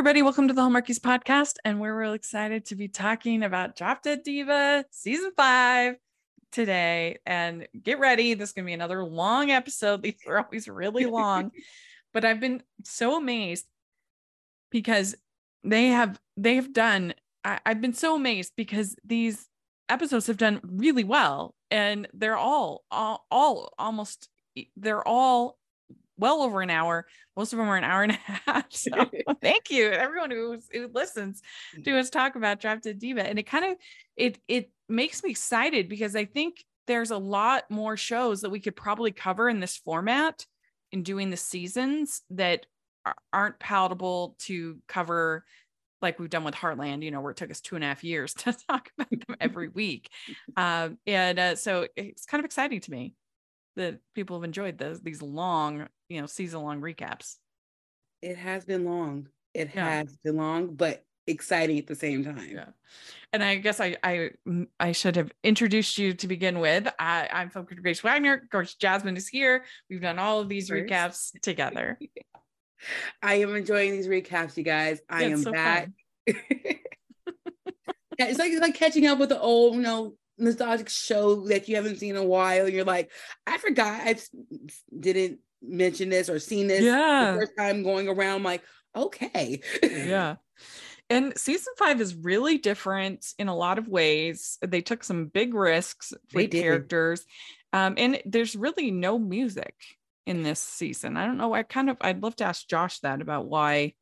everybody. Welcome to the Hallmarkies podcast. And we're real excited to be talking about Drop Dead Diva season five today. And get ready. This is going to be another long episode. These are always really long, but I've been so amazed because they have, they have done, I, I've been so amazed because these episodes have done really well and they're all, all, all almost, they're all well over an hour. Most of them are an hour and a half. So thank you, everyone who, who listens to us talk about Drop Dead Diva. And it kind of it it makes me excited because I think there's a lot more shows that we could probably cover in this format in doing the seasons that aren't palatable to cover like we've done with Heartland, you know, where it took us two and a half years to talk about them every week. Um, and uh, so it's kind of exciting to me that people have enjoyed those these long, you know, season long recaps. It has been long. It yeah. has been long, but exciting at the same time. Yeah. And I guess I I I should have introduced you to begin with. I, I'm from Grace Wagner. Of course, Jasmine is here. We've done all of these First. recaps together. I am enjoying these recaps, you guys. I am so back. yeah, it's like it's like catching up with the old, you know, nostalgic show that you haven't seen in a while. You're like, I forgot I didn't mention this or seen this yeah. first time going around. I'm like, okay. yeah. And season five is really different in a lot of ways. They took some big risks with characters. Um, and there's really no music in this season. I don't know. I kind of I'd love to ask Josh that about why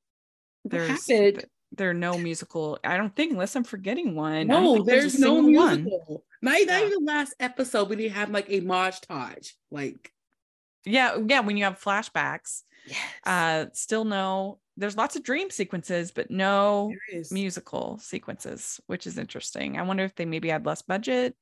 there's there are no musical. I don't think unless I'm forgetting one. No, there's, there's no musical. One. Not, yeah. even the last episode, we didn't have like a montage. Like, yeah, yeah. When you have flashbacks, yes. uh, still no. There's lots of dream sequences, but no musical sequences, which is interesting. I wonder if they maybe had less budget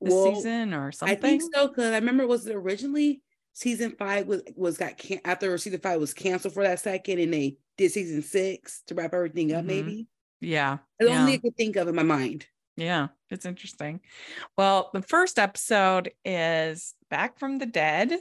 this well, season or something. I think so because I remember was it originally season five was was got can- after season five was canceled for that second, and they did season six to wrap everything up. Mm-hmm. Maybe. Yeah. The yeah. only I could think of in my mind. Yeah, it's interesting. Well, the first episode is Back from the Dead.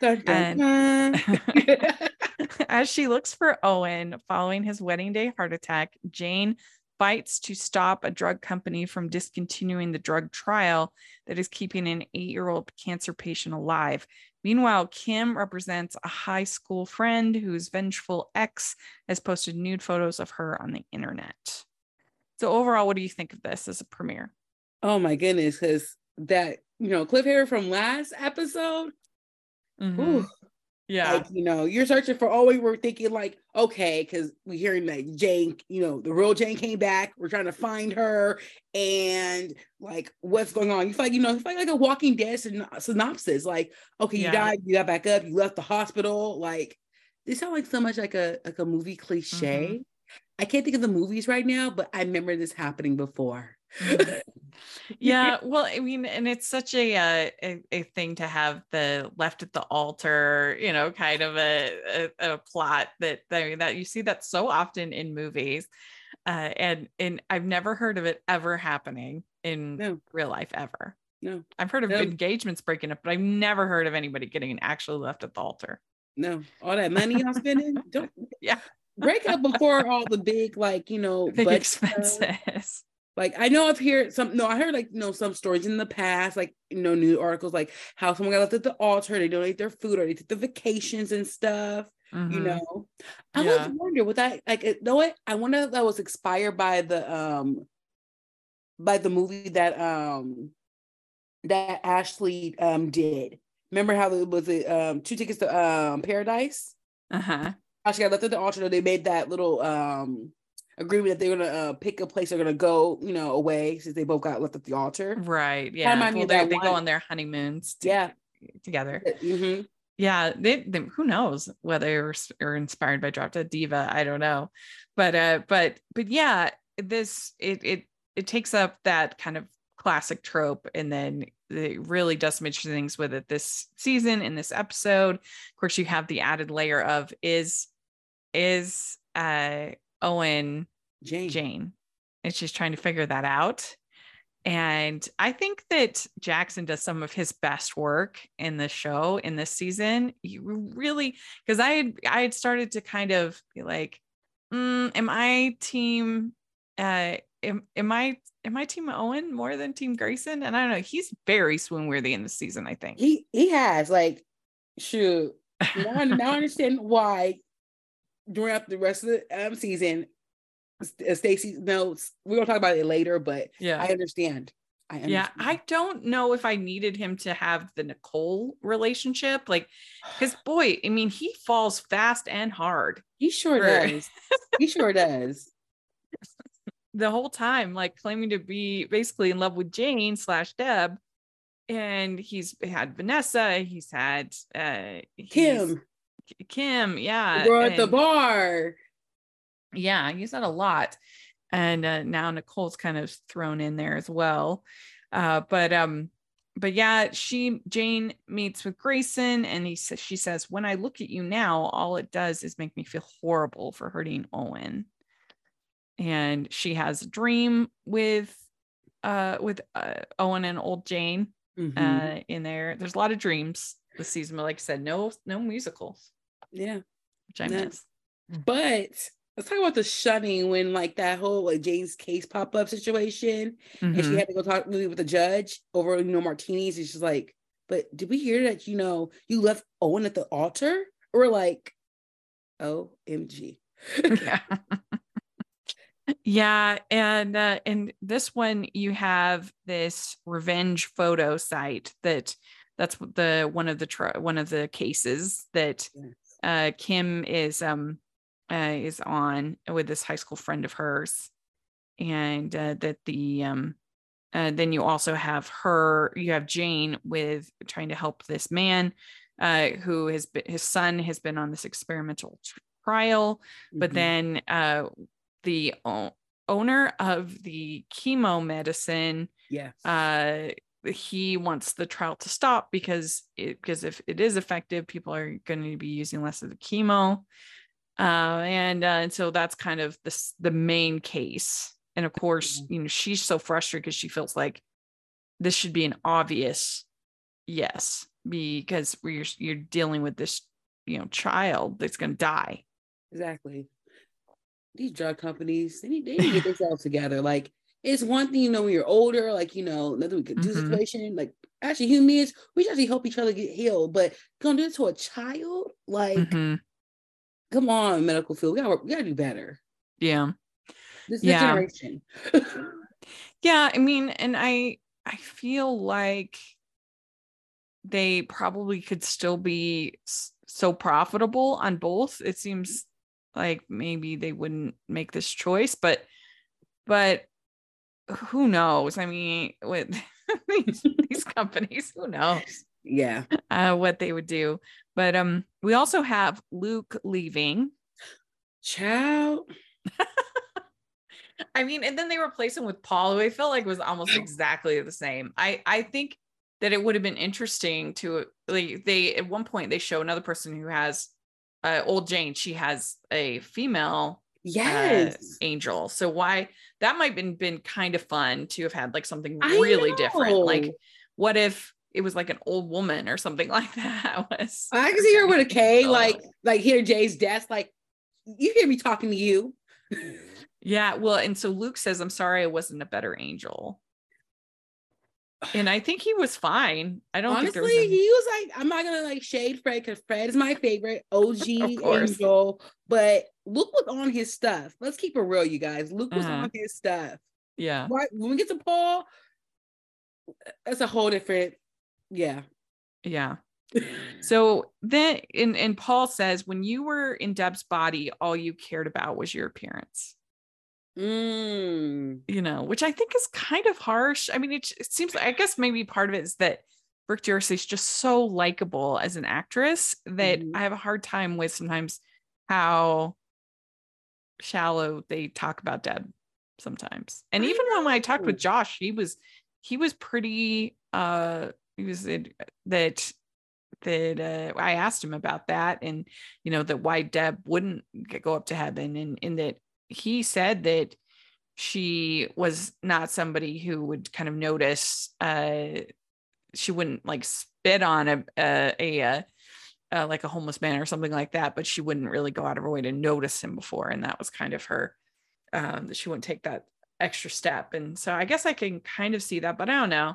Dun, dun, dun. as she looks for Owen following his wedding day heart attack, Jane fights to stop a drug company from discontinuing the drug trial that is keeping an eight year old cancer patient alive. Meanwhile, Kim represents a high school friend whose vengeful ex has posted nude photos of her on the internet. So overall, what do you think of this as a premiere? Oh my goodness, because that you know cliffhanger from last episode. Mm-hmm. Yeah, like, you know, you're searching for. Oh, we were thinking like, okay, because we hearing that Jane, you know, the real Jane came back. We're trying to find her, and like, what's going on? You feel like you know, it's like, like a Walking Dead synopsis. Like, okay, you yeah. died, you got back up, you left the hospital. Like, they sound like so much like a like a movie cliche. Mm-hmm. I can't think of the movies right now, but I remember this happening before. yeah, well, I mean, and it's such a, uh, a, a thing to have the left at the altar, you know, kind of a a, a plot that I mean that you see that so often in movies, uh, and and I've never heard of it ever happening in no. real life ever. No, I've heard of no. engagements breaking up, but I've never heard of anybody getting actually left at the altar. No, all that money I'm spending, don't yeah, break up before all the big like you know big expenses. Like I know I've heard some no, I heard like you know some stories in the past, like you know, new articles like how someone got left at the altar, they donate their food or they take the vacations and stuff. Mm-hmm. You know. I yeah. was wondering with that, like you know what? I wonder if that was expired by the um by the movie that um that Ashley um did. Remember how it was it um two tickets to um paradise? Uh-huh. Actually, I left at the altar. They made that little um agreement that they're gonna uh, pick a place they're gonna go, you know, away since they both got left at the altar. Right. Yeah. Well, they, they go on their honeymoons. To, yeah. Together. Mm-hmm. Yeah. They, they, who knows whether they're inspired by Drop Dead Diva? I don't know, but uh, but but yeah, this it it it takes up that kind of classic trope and then it really does some interesting things with it this season in this episode. Of course you have the added layer of is is uh owen jane. Jane and she's trying to figure that out. And i think that jackson does some of his best work in the show in this season. You really because i had i had started to kind of be like mm, am I team uh am, am I am I team Owen more than team Grayson? And I don't know, he's very swoon worthy in the season, I think. He he has like shoot. Now, now I understand why during the rest of the um, season, uh, Stacy notes. We're gonna talk about it later, but yeah, I understand. I understand. Yeah, I don't know if I needed him to have the Nicole relationship, like, because boy, I mean, he falls fast and hard. He sure for... does. he sure does. The whole time, like claiming to be basically in love with Jane slash Deb, and he's had Vanessa. He's had uh, Kim. Kim, yeah. We're at the bar. Yeah, he's had a lot. And uh, now Nicole's kind of thrown in there as well. Uh, but um, but yeah, she Jane meets with Grayson and he says she says, When I look at you now, all it does is make me feel horrible for hurting Owen. And she has a dream with uh with uh, Owen and old Jane mm-hmm. uh in there. There's a lot of dreams this season, but like I said, no no musicals. Yeah. Which I miss. But let's talk about the shunning when like that whole like Jane's case pop up situation, mm-hmm. and she mm-hmm. had to go talk with the judge over you know martinis. And she's like, "But did we hear that you know you left Owen at the altar?" Or like, "OMG." yeah. Yeah, and uh, and this one you have this revenge photo site that that's the one of the tr- one of the cases that uh, Kim is um uh, is on with this high school friend of hers, and uh, that the um uh, then you also have her you have Jane with trying to help this man uh, who has been his son has been on this experimental trial, mm-hmm. but then uh, the o- owner of the chemo medicine yes uh he wants the trial to stop because it because if it is effective, people are going to be using less of the chemo. Uh, and uh, and so that's kind of the the main case. And of course, mm-hmm. you know, she's so frustrated because she feels like this should be an obvious yes, because you're you're dealing with this, you know, child that's going to die. Exactly. These drug companies, they need, they need to get themselves together. Like it's one thing, you know, when you're older, like, you know, nothing we could do mm-hmm. situation. Like, actually, human beings, we actually help each other get healed. But gonna do it to a child? Like, mm-hmm. come on, medical field. We gotta, we gotta do better. Yeah. This, yeah. generation. yeah. I mean, and I, I feel like they probably could still be so profitable on both. It seems like maybe they wouldn't make this choice, but, but who knows? I mean, with these, these companies, who knows? Yeah. Uh, what they would do. But um, we also have Luke leaving. Ciao. I mean, and then they replace him with Paul, who I felt like was almost exactly the same. I I think that it would have been interesting to like they at one point they show another person who has uh, old Jane. She has a female uh, yes uh, angel. So why that might have been, been kind of fun to have had like something really different. Like what if it was like an old woman or something like that was I can see her with a K, like like here Jay's desk, like you hear me talking to you. yeah, well, and so Luke says, I'm sorry I wasn't a better angel and I think he was fine. I don't honestly. Was any... He was like, I'm not gonna like shade Fred because Fred is my favorite OG angel, but Luke was on his stuff. Let's keep it real, you guys. Luke was uh-huh. on his stuff. Yeah. Right when we get to Paul, that's a whole different. Yeah. Yeah. so then, and and Paul says, when you were in Deb's body, all you cared about was your appearance. Mm. You know, which I think is kind of harsh. I mean, it, it seems, I guess maybe part of it is that Brooke D'Orsay is just so likable as an actress that mm-hmm. I have a hard time with sometimes how shallow they talk about Deb sometimes. And even when I talked with Josh, he was he was pretty uh he was that that uh, I asked him about that and you know that why Deb wouldn't go up to heaven and in that he said that she was not somebody who would kind of notice uh she wouldn't like spit on a a, a uh, like a homeless man or something like that, but she wouldn't really go out of her way to notice him before. And that was kind of her, um, that she wouldn't take that extra step. And so I guess I can kind of see that, but I don't know.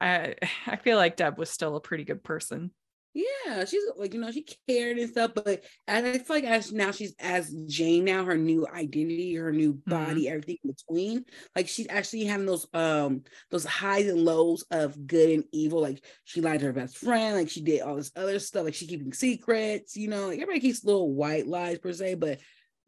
I I feel like Deb was still a pretty good person. Yeah, she's like, you know, she cared and stuff, but I feel like as now she's as Jane now, her new identity, her new mm-hmm. body, mm-hmm. everything in between. Like she's actually having those um those highs and lows of good and evil. Like she lied to her best friend, like she did all this other stuff, like she keeping secrets, you know, like everybody keeps little white lies per se, but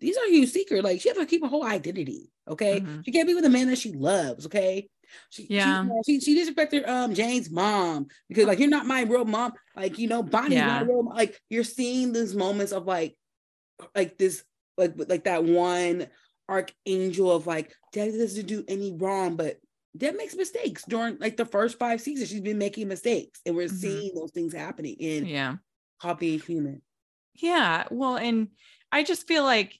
these are huge secret. Like she has to keep a whole identity. Okay. Mm-hmm. She can't be with a man that she loves. Okay. She, yeah. She, she, she disrespected um Jane's mom because like you're not my real mom. Like, you know, Bonnie's yeah. not real. Like you're seeing these moments of like like this like like that one archangel of like dad doesn't do any wrong, but Deb makes mistakes during like the first five seasons. She's been making mistakes, and we're mm-hmm. seeing those things happening in yeah, copy human. Yeah, well, and I just feel like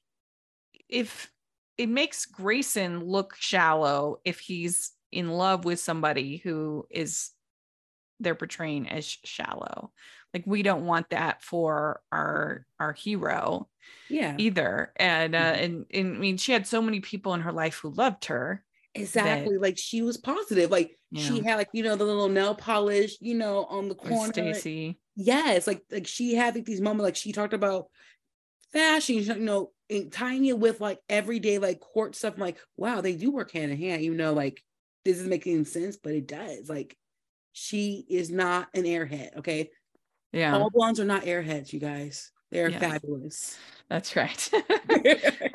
if it makes Grayson look shallow if he's in love with somebody who is they're portraying as shallow. Like we don't want that for our our hero yeah. either. And uh mm-hmm. and, and i mean she had so many people in her life who loved her exactly that, like she was positive like she had like you know the little nail polish you know on the corner. Stacy. Yes like like she had like these moments like she talked about fashion you know and tying it with like everyday like court stuff I'm like wow they do work hand in hand you know like this is making sense, but it does. Like she is not an airhead. Okay. Yeah. All blondes are not airheads, you guys. They're fabulous. That's right.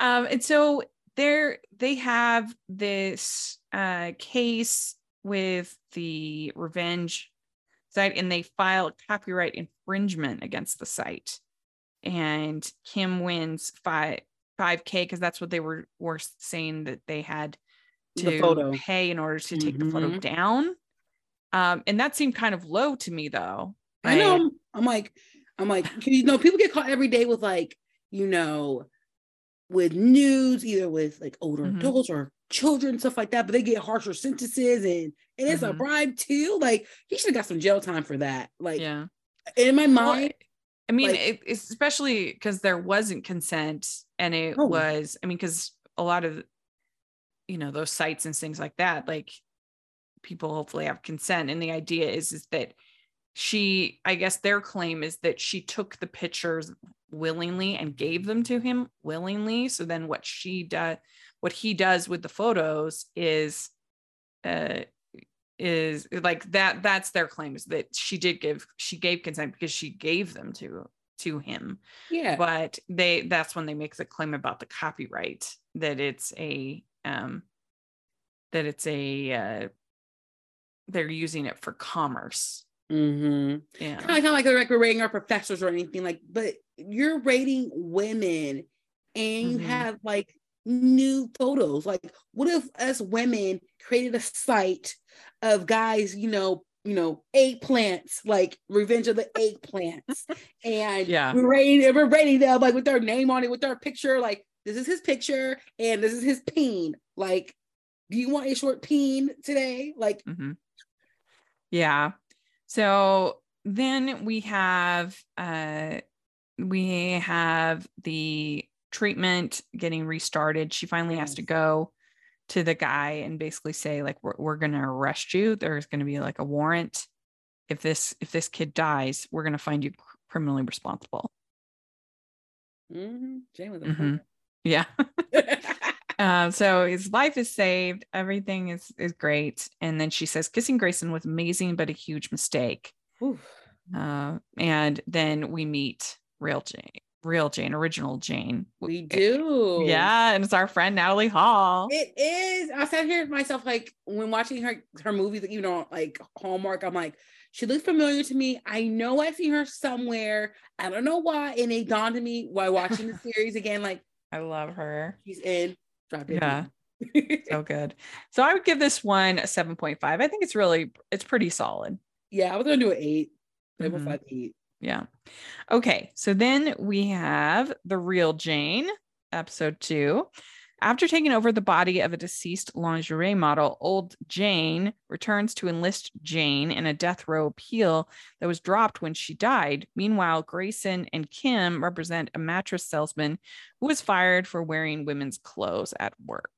um, and so there they have this uh, case with the revenge site and they file copyright infringement against the site. And Kim wins five 5k because that's what they were were saying that they had to pay in order to take mm-hmm. the photo mm-hmm. down. Um, and that seemed kind of low to me though. Right? I know. I'm like, I'm like, you know, people get caught every day with like, you know, with news, either with like older mm-hmm. adults or children, stuff like that, but they get harsher sentences and and it's mm-hmm. a bribe too. Like he should have got some jail time for that. Like yeah. In my mind, well, I mean, like, it, especially because there wasn't consent and it oh. was, I mean, because a lot of you know those sites and things like that like people hopefully have consent. And the idea is is that she i guess their claim is that she took the pictures willingly and gave them to him willingly. So then what she does what he does with the photos is uh is like that that's their claim is that she did give she gave consent because she gave them to to him. Yeah. But they that's when they make the claim about the copyright that it's a um, that it's a uh, they're using it for commerce. Mm-hmm. Yeah, kind of, kind of like, like we're rating our professors or anything like, but you're rating women, and you mm-hmm. have like new photos. Like, what if us women created a site of guys, you know, you know, eggplants, like Revenge of the Eggplants, and yeah, we're rating, we're rating them like with their name on it, with their picture, like this is his picture and this is his peen. Like, do you want a short peen today? Like, mm-hmm. yeah. So then we have uh we have the treatment getting restarted. She finally has to go to the guy and basically say like we're, we're going to arrest you there's going to be like a warrant if this if this kid dies we're going to find you criminally responsible mm-hmm. Jane was mm-hmm. Yeah. uh, so his life is saved. Everything is is great. And then she says, kissing Grayson was amazing, but a huge mistake. Uh, and then we meet real Jane, real Jane, original Jane. We do. Yeah, and it's our friend Natalie Hall. It is. I sat here myself like when watching her her movies, you know, like Hallmark. I'm like, she looks familiar to me. I know I've seen her somewhere. I don't know why. And it dawned on me while watching the series again, like I love her. She's in. yeah. so good. So I would give this one a 7.5. I think it's really it's pretty solid. Yeah, I was gonna do an 8. Mm-hmm. 5, 8. Yeah. Okay. So then we have the real Jane, episode two. After taking over the body of a deceased lingerie model, Old Jane returns to enlist Jane in a death row appeal that was dropped when she died. Meanwhile, Grayson and Kim represent a mattress salesman who was fired for wearing women's clothes at work.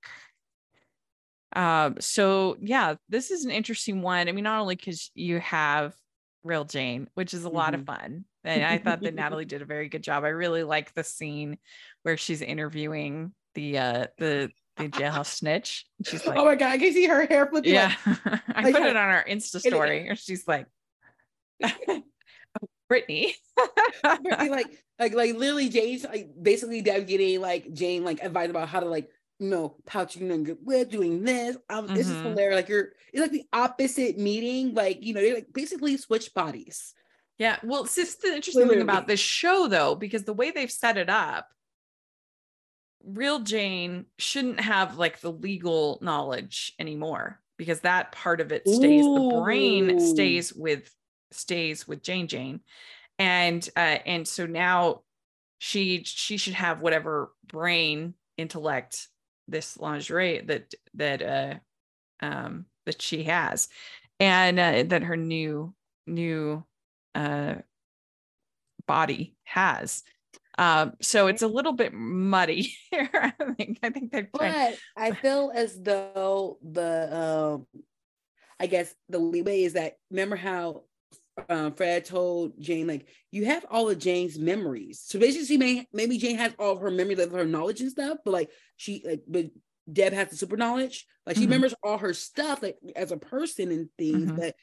Um, so yeah, this is an interesting one. I mean, not only because you have real Jane, which is a lot mm-hmm. of fun. And I thought that Natalie did a very good job. I really like the scene where she's interviewing the uh the the jailhouse snitch. She's like, Oh my god, I can see her hair flipping. Yeah. Like, I like, put it on our Insta story. And she's like Brittany. Brittany, like like like literally Jane's like basically Deb getting like Jane like advice about how to like you know, pouching and good with doing this. Um, mm-hmm. this is mm-hmm. hilarious. Like you're it's like the opposite meeting. Like, you know, they like basically switch bodies. Yeah. Well, it's just the interesting Literally. thing about this show though, because the way they've set it up, real Jane shouldn't have like the legal knowledge anymore because that part of it stays, Ooh. the brain stays with stays with Jane Jane. And uh and so now she she should have whatever brain intellect this lingerie that that uh um that she has and uh, that her new new uh body has um so it's a little bit muddy here i think i think they're trying- but i feel as though the um i guess the leeway is that remember how um, Fred told Jane, like, you have all of Jane's memories. So basically, may maybe Jane has all of her memories of her knowledge and stuff, but like she like but Deb has the super knowledge. Like she mm-hmm. remembers all her stuff like as a person and things, mm-hmm. but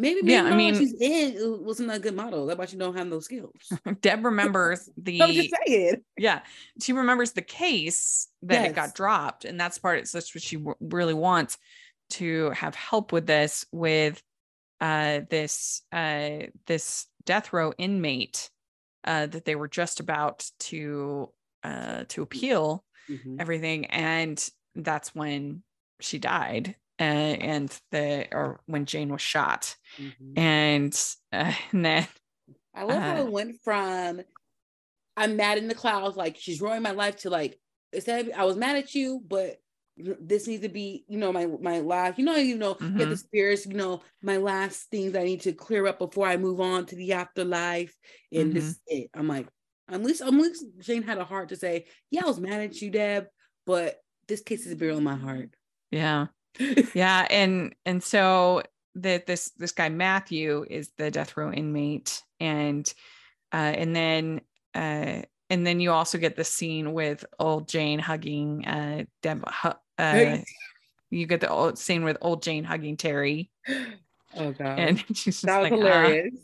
maybe, maybe yeah, I mean she's in wasn't a good model. That's why she don't have those skills. Deb remembers the I'm just saying. Yeah. She remembers the case that yes. it got dropped. And that's part of that's what she w- really wants to have help with this with uh, this uh, this death row inmate uh, that they were just about to uh, to appeal mm-hmm. everything, and that's when she died. Uh, and the or when Jane was shot, mm-hmm. and, uh, and then I love how it went from I'm mad in the clouds, like she's ruining my life, to like instead I was mad at you, but this needs to be, you know, my my last, you know, you know, mm-hmm. get the spirits, you know, my last things I need to clear up before I move on to the afterlife. And mm-hmm. this is it. I'm like, at least at least Jane had a heart to say, Yeah, I was mad at you, Deb, but this case is a burial in my heart. Yeah. Yeah. And and so that this this guy Matthew is the death row inmate. And uh and then uh and then you also get the scene with old Jane hugging uh Deb uh, you get the old scene with old Jane hugging Teri. Oh god. And she's that was like, hilarious.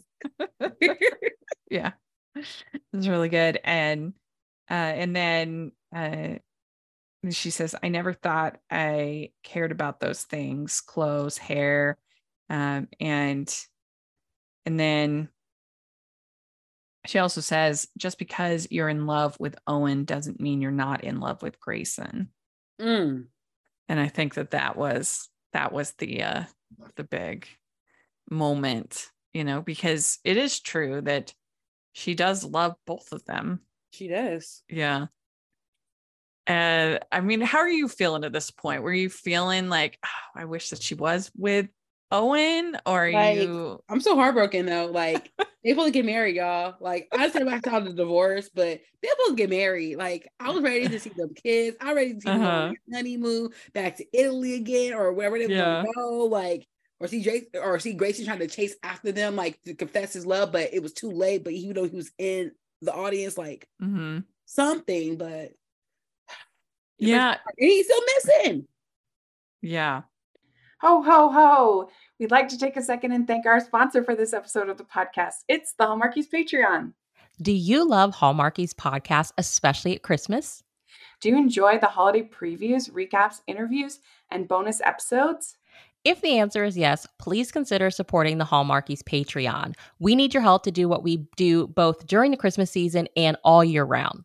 Ah. yeah. It's really good. And uh and then uh she says, I never thought I cared about those things, clothes, hair. Um, and and then she also says, just because you're in love with Owen doesn't mean you're not in love with Grayson. Mm and i think that that was that was the uh the big moment you know because it is true that she does love both of them she does yeah and i mean how are you feeling at this point were you feeling like oh, i wish that she was with Owen or like, you I'm so heartbroken though. Like they supposed to get married, y'all. Like I said back out the divorce, but they supposed to get married. Like I was ready to see them kids. I ready to see uh-huh. them honeymoon back to Italy again or wherever they yeah. want to go. Like or see Jake or see Grayson trying to chase after them, like to confess his love, but it was too late. But even though he was in the audience, like mm-hmm. something, but yeah, and he's still missing. Yeah. Ho, ho, ho. We'd like to take a second and thank our sponsor for this episode of the podcast. It's the Hallmarkies Patreon. Do you love Hallmarkies podcast, especially at Christmas? Do you enjoy the holiday previews, recaps, interviews, and bonus episodes? If the answer is yes, please consider supporting the Hallmarkies Patreon. We need your help to do what we do both during the Christmas season and all year round.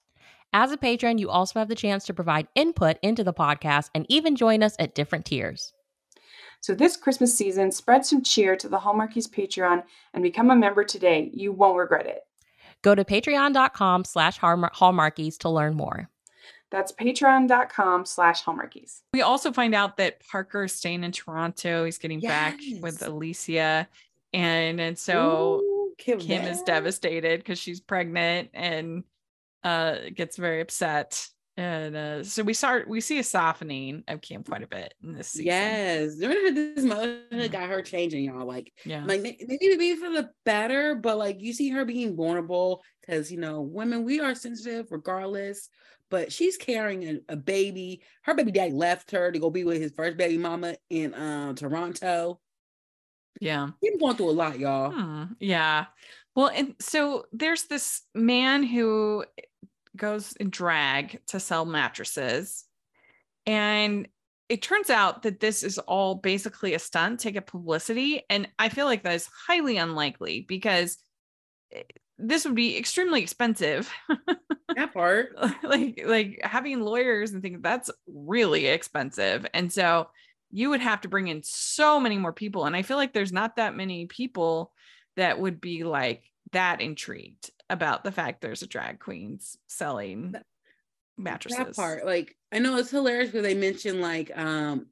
As a patron, you also have the chance to provide input into the podcast and even join us at different tiers. So this Christmas season, spread some cheer to the Hallmarkies Patreon and become a member today. You won't regret it. Go to patreon.com slash hallmarkies to learn more. That's patreon.com slash hallmarkies. We also find out that Parker's staying in Toronto. He's getting yes. back with Alicia. And and so Ooh, Kim, Kim is devastated because she's pregnant and uh gets very upset and uh, so we start we see a softening of Kim quite a bit in this season. Yes, during this motherhood got her changing, y'all. Like, yeah, like maybe maybe for the better, but like you see her being vulnerable because you know women we are sensitive regardless. But she's carrying a, a, baby. Her baby daddy left her to go be with his first baby mama in um, Toronto. Yeah, he's going through a lot, y'all. Hmm. Yeah. Well, and so there's this man who goes in drag to sell mattresses. And it turns out that this is all basically a stunt to get publicity. And I feel like that is highly unlikely because eh, this would be extremely expensive. that part. like like having lawyers and things that's really expensive. And so you would have to bring in so many more people. And I feel like there's not that many people that would be like that intrigued about the fact there's a drag queens selling mattresses. That part, like I know it's hilarious because they mentioned like um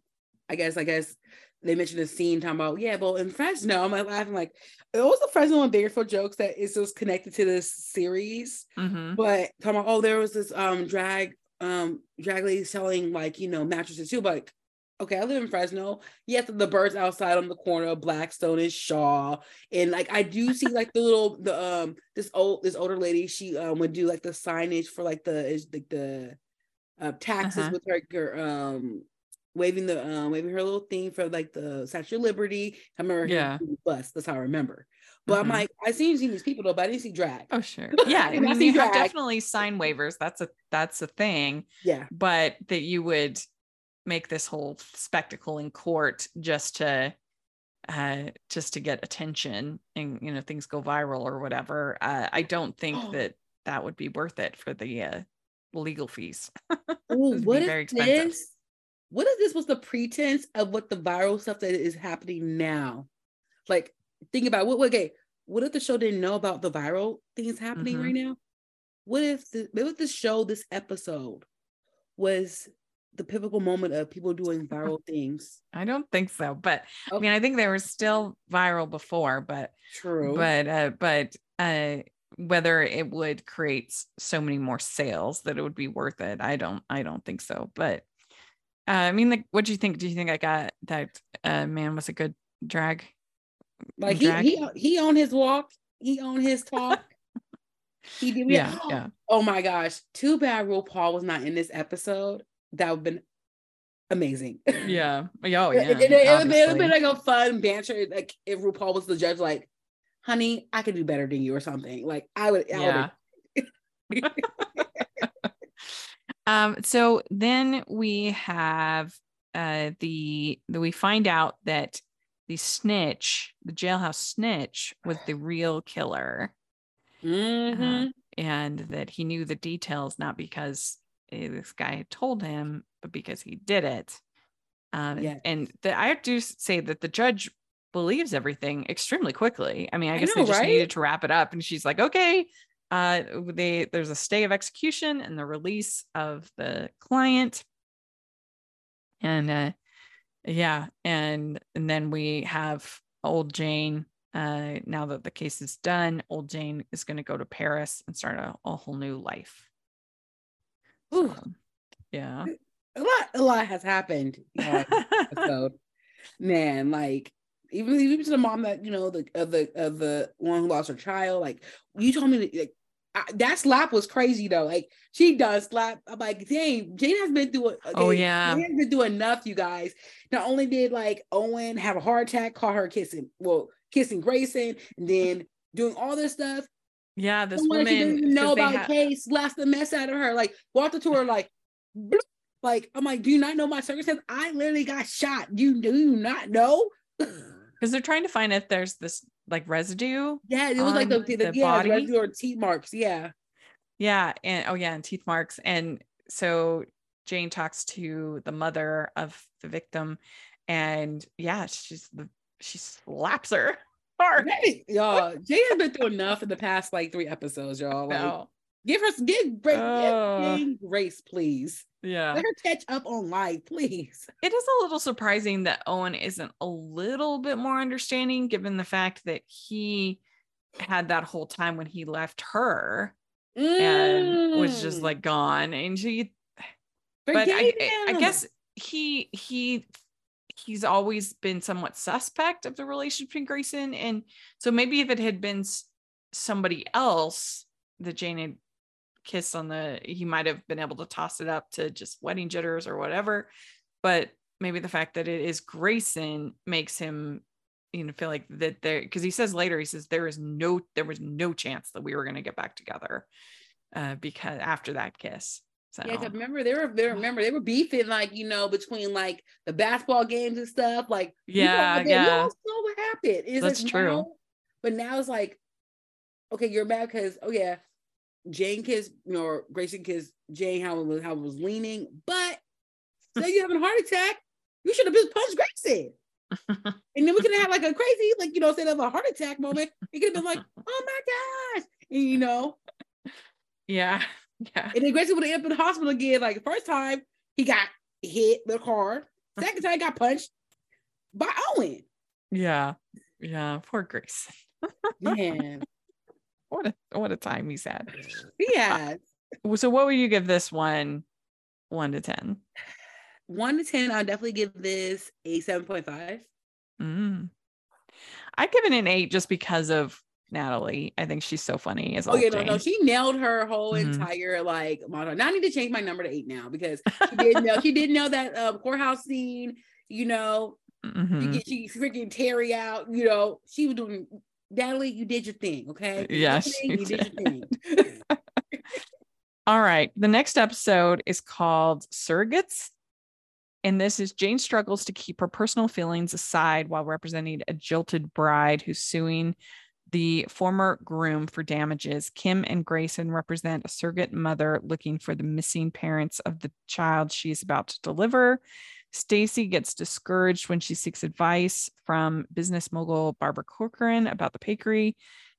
I guess I guess they mentioned a scene talking about yeah, but in Fresno, I'm like laughing like it was the Fresno and Bakersfield jokes that is just connected to this series. Mm-hmm. But talking about oh, there was this um drag um drag lady selling like you know mattresses too, but okay, I live in Fresno. Yes, the birds outside on the corner of Blackstone and Shaw. And like I do see like the little the um this old this older lady, she um would do like the signage for like the is like the uh taxes uh-huh. with her, her um waving the um waving her little thing for like the Statue of Liberty. I remember yeah. bus. That's how I remember. But mm-hmm. I'm like, I seen seen these people though, but I didn't see drag. Oh sure, yeah. I mean, you have definitely sign waivers. That's a that's a thing. Yeah, but that you would make this whole spectacle in court just to uh just to get attention and you know things go viral or whatever uh, i don't think oh. that that would be worth it for the uh, legal fees Ooh, what very expensive this, what if this was the pretense of what the viral stuff that is happening now like think about what okay what if the show didn't know about the viral things happening mm-hmm. right now what if the what if the show this episode was the pivotal moment of people doing viral things? I don't think so, but okay. I mean, I think they were still viral before, but true. But uh, but uh, whether it would create so many more sales that it would be worth it, I don't. I don't think so. But uh, I mean, like, what do you think? Do you think I got that uh, man was a good drag? Like he drag? he he on his walk, he on his talk. he did. Yeah, yeah. Oh my gosh! Too bad RuPaul was not in this episode that would have been amazing. Yeah. Oh, yeah. It, it, it, would have been like a fun banter. Like if RuPaul was the judge, like, honey, I could do better than you or something. Like I would. I yeah. um. So then we have uh the, the we find out that the snitch, the jailhouse snitch, was the real killer. Mm-hmm. Uh, and that he knew the details not because this guy had told him, but because he did it. Um, yeah. And the, I have to say that the judge believes everything extremely quickly. I mean, I, I guess know, they just right? needed to wrap it up. And she's like, okay, uh, they there's a stay of execution and the release of the client. And uh, yeah, and and then we have old Jane. Uh, now that the case is done, old Jane is going to go to Paris and start a, a whole new life. So, yeah. A lot, a lot has happened. Man, like even even to the mom that you know the of the of the one who lost her child. Like you told me that, like I, that slap was crazy though. Like she does slap. I'm like, dang, Jane has been through. Okay, oh yeah, Jane has been through enough. You guys. Not only did like Owen have a heart attack, call her kissing. Well, kissing Grayson, and then doing all this stuff. Yeah, this Someone woman she doesn't even know about ha- the case slapped the mess out of her. Like walked up to her like, bloop. like I'm like, do you not know my circumstance? I literally got shot. You do you not know? because they're trying to find if there's this like residue. yeah, it was like the, the, the yeah, body? residue or teeth marks. Yeah. Yeah, and oh yeah, and teeth marks. And so Jane talks to the mother of the victim, and yeah, she's the she slaps her Hey, y'all, Jay has been through enough in the past like three episodes, y'all. Like, No. give her give, gra- Oh. give grace, please. Yeah. Let her catch up on life, please. It is a little surprising that Owen isn't a little bit more understanding given the fact that he had that whole time when he left her and was just Mm. like gone and she but I, I- I guess he he he's always been somewhat suspect of the relationship between Grayson and so maybe if it had been somebody else that Jane had kissed on the he might have been able to toss it up to just wedding jitters or whatever. But maybe the fact that it is Grayson makes him you know feel like that there because he says later he says there is no there was no chance that we were going to get back together uh because after that kiss so Yeah, 'cause remember they were they were, remember they were beefing like you know between like the basketball games and stuff. Like you know, Yeah, yeah. You saw what happened. It's That's like true. now- but now it's like, okay, you're mad because oh yeah, Jane kissed you know or Grayson kissed Jane how it was how it was leaning, but say you having a heart attack, you should have just punched Grayson. And then we could have like a crazy, like, you know, instead of a heart attack moment, it could have been like, oh my gosh. And, you know, yeah yeah and then Grayson would have ended up in the hospital again. Like the first time he got hit with a car. Second time he got punched by Owen. yeah yeah poor Grayson Man, what a what a time he's had yeah. so what would you give this one one to ten One to ten, I'll definitely give this a seven point five. mm. i'd give it an eight just because of natalie i think she's so funny as Oh yeah, no, no, she nailed her whole Mhm. entire like motto. Now I need to change my number to eight now because she did know she did know that um, courthouse scene. You know, Mhm. she, she freaking Teri out. You know, she was doing. Natalie, you did your thing, okay? Yes, Yeah, you did your thing. All right. The next episode is called Surrogates. And this is Jane struggles to keep her personal feelings aside while representing a jilted bride who's suing the former groom for damages. Kim and Grayson represent a surrogate mother looking for the missing parents of the child she is about to deliver. Stacy gets discouraged when she seeks advice from business mogul Barbara Corcoran about the bakery.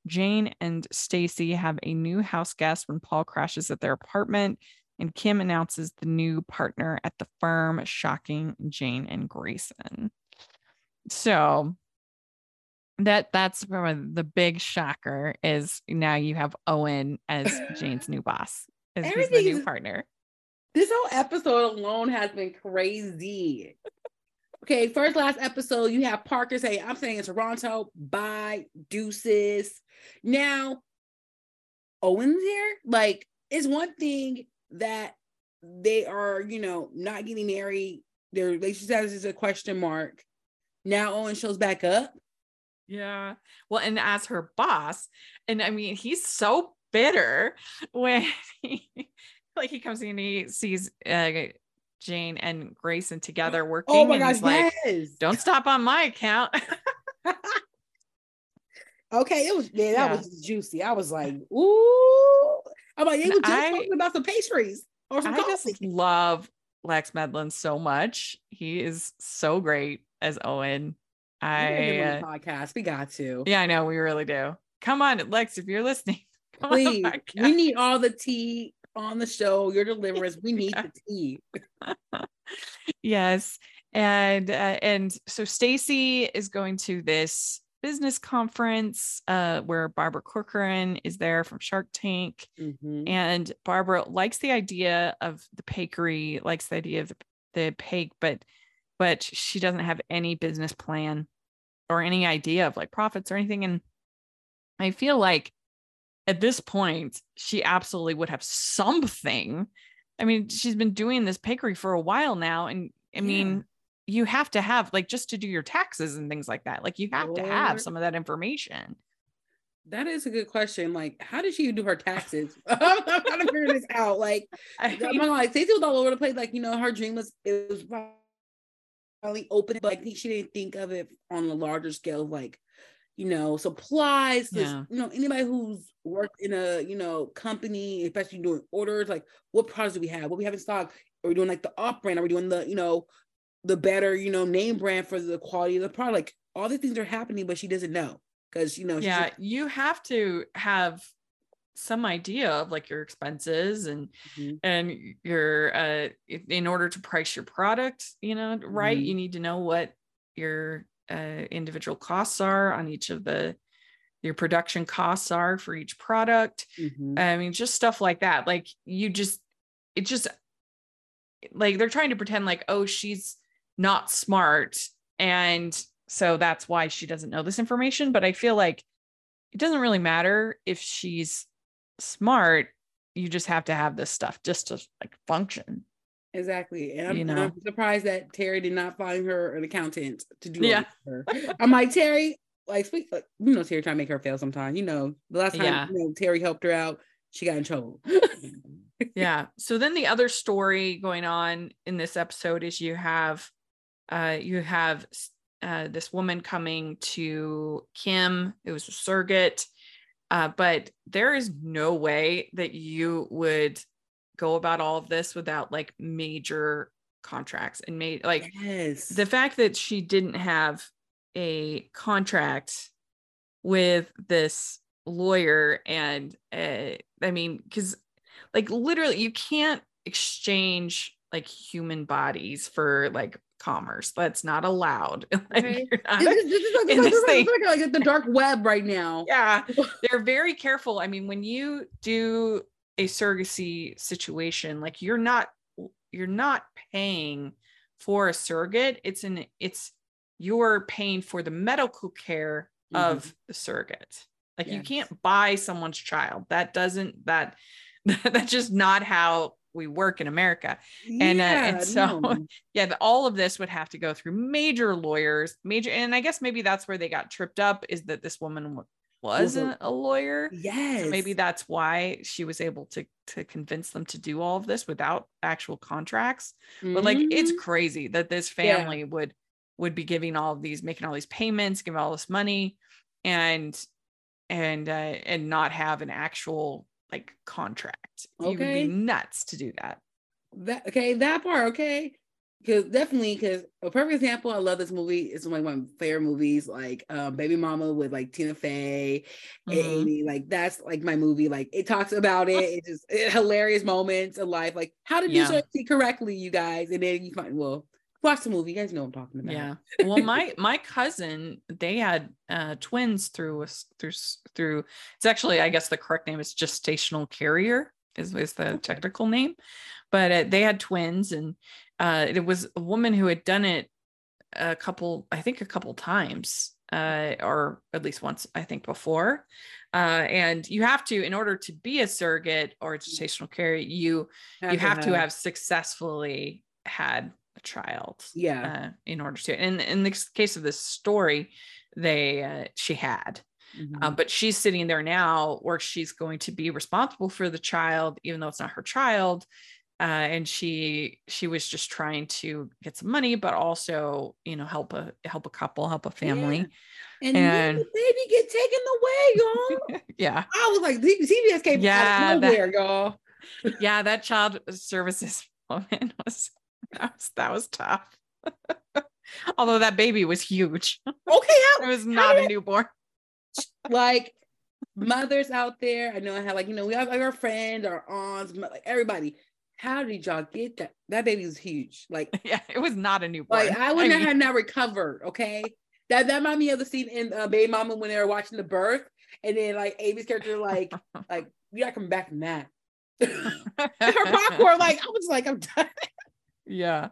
Jane and Stacy have a new house guest when Paul crashes at their apartment, and Kim announces the new partner at the firm, shocking Jane and Grayson. So that that's the big shocker is now you have Owen as Jane's new boss, as Everything new partner. this whole episode alone has been crazy. Okay, first last episode, you have Parker say, I'm saying in Toronto, bye, deuces. Now, Owen's here. Like, it's one thing that they are, you know, not getting married. Their relationship status is a question mark. Now Owen shows back up. Yeah. Well, and as her boss, and I mean, he's so bitter when he like he comes in and he sees uh, Jane and Grayson together working. Oh my and gosh, he's like, yes. don't stop on my account. Okay, it was yeah, that Yeah. was juicy. I was like, ooh. I'm like, they were just I- talking about some pastries or some I coffee. just love Lex Medlin so much. He is so great as Owen. I gotta get him uh, podcast. We got to. yeah, I know we really do. Come on, Lex, if you're listening. Please, we need all the tea on the show. Your deliverance. We need Yeah. the tea. yes and uh, and so stacy is going to this business conference uh where barbara corcoran is there from shark tank Mhm. and barbara likes the idea of the bakery likes the idea of the, the bake but but she doesn't have any business plan or any idea of like profits or anything and i feel like at this point she absolutely would have something i mean she's been doing this bakery for a while now and i Yeah. mean you have to have like just to do your taxes and things like that like you have to have some of that information That is a good question. Like, how did she do her taxes? I'm trying to figure this out. Like, I am like Stacy was all over the place. Like, you know, her dream was it was probably open, but I think she didn't think of it on a larger scale. Like, you know, supplies. Yeah. You know, anybody who's worked in a you know company, especially doing orders, like what products do we have? What we have in stock? Are we doing like the off brand? Are we doing the you know the better you know name brand for the quality of the product? Like all these things are happening, but she doesn't know because you know yeah just- you have to have some idea of like your expenses and mm-hmm. and your uh in order to price your product you know right mm-hmm. you need to know what your uh, individual costs are on each of the your production costs are for each product mm-hmm. i mean just stuff like that like you just it just like they're trying to pretend like oh she's not smart and so that's why she doesn't know this information. But I feel like it doesn't really matter if she's smart. You just have to have this stuff just to like function. Exactly. And I'm, you know? I'm surprised that Teri did not find her an accountant to do yeah. her. I'm like, Teri, like, speak, like, you know, Teri trying to make her fail sometimes. You know, the last time yeah. you know, Teri helped her out, she got in trouble. yeah. So then the other story going on in this episode is you have uh you have uh, this woman coming to Kim. It was a surrogate. Uh, but there is no way that you would go about all of this without like major contracts and made like yes. the fact that she didn't have a contract with this lawyer and uh, i mean because like literally you can't exchange like human bodies for like commerce. That's not allowed. like, not this, is like the dark web right now. Yeah. They're very careful. I mean, when you do a surrogacy situation, like you're not you're not paying for a surrogate. It's an it's you're paying for the medical care mm-hmm. of the surrogate. Like yes. you can't buy someone's child. That doesn't that that's just not how we work in America. And, yeah, uh, and so, no. yeah, the, all of this would have to go through major lawyers, major. And I guess maybe that's where they got tripped up is that this woman wasn't a lawyer. Yes. So maybe that's why she was able to to convince them to do all of this without actual contracts. Mm-hmm. But like it's mm-hmm. crazy that this family yeah. would would be giving all of these making all these payments, giving all this money and and uh and not have an actual like contract. Okay. You would be nuts to do that. That okay, that part, okay. Because definitely, because a perfect example, I love this movie. It's one of my favorite movies, like um, Baby Mama with like Tina Fey, mm-hmm. Amy. Like that's like my movie. Like it talks about it. It's just it, hilarious moments in life, like how to do yeah. something correctly, you guys. And then you find well, watch the movie. You guys know what I'm talking about. Yeah. Well, my my cousin, they had uh, twins through through through. It's actually, I guess, the correct name is gestational carrier is is the technical name, but uh, they had twins, and uh, it was a woman who had done it a couple, I think, a couple times, uh, or at least once, I think, before. Uh, and you have to, in order to be a surrogate or a gestational carrier, you you have, to have successfully had a child yeah uh, in order to and in the case of this story they uh, she had mm-hmm. um, but she's sitting there now where she's going to be responsible for the child even though it's not her child uh, and she she was just trying to get some money but also you know help a help a couple help a family yeah. And, and the baby get taken away, y'all. yeah. I was like, CPS came yeah, out of nowhere, that, y'all. yeah, that child services woman was that was that was tough. Although that baby was huge. Okay, how, it was not a newborn. like mothers out there, I know I had like you know we have like our friends, our aunts, like everybody. How did y'all get that? That baby was huge. Like yeah, it was not a newborn. Like I wouldn't I mean... have not recovered. Okay, that that reminded me of the scene in uh, Baby Mama when they were watching the birth, and then like Amy's character like like we gotta come back from that. her popcorn, like I was like I'm done. Yeah.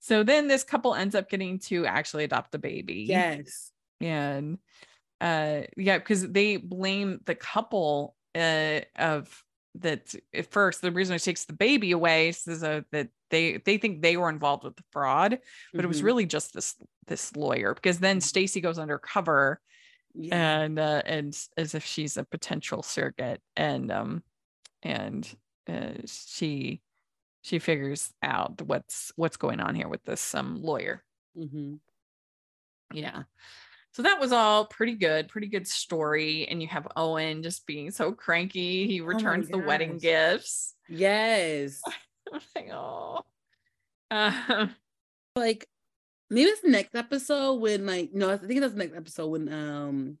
So then this couple ends up getting to actually adopt the baby. Yes. And uh yeah, because they blame the couple uh of that at first the reason it takes the baby away is that they they think they were involved with the fraud, but mm-hmm. it was mm-hmm. really just this this lawyer because then mm-hmm. Stacy goes undercover yeah. and uh, and as if she's a potential surrogate, and um, and uh, she she figures out what's what's going on here with this um lawyer. Mm-hmm. Yeah. So that was all pretty good, pretty good story. And you have Owen just being so cranky. He oh returns oh the wedding gifts. Yes. Like, oh. Uh, like maybe it's the next episode when like no, I think that's the next episode when um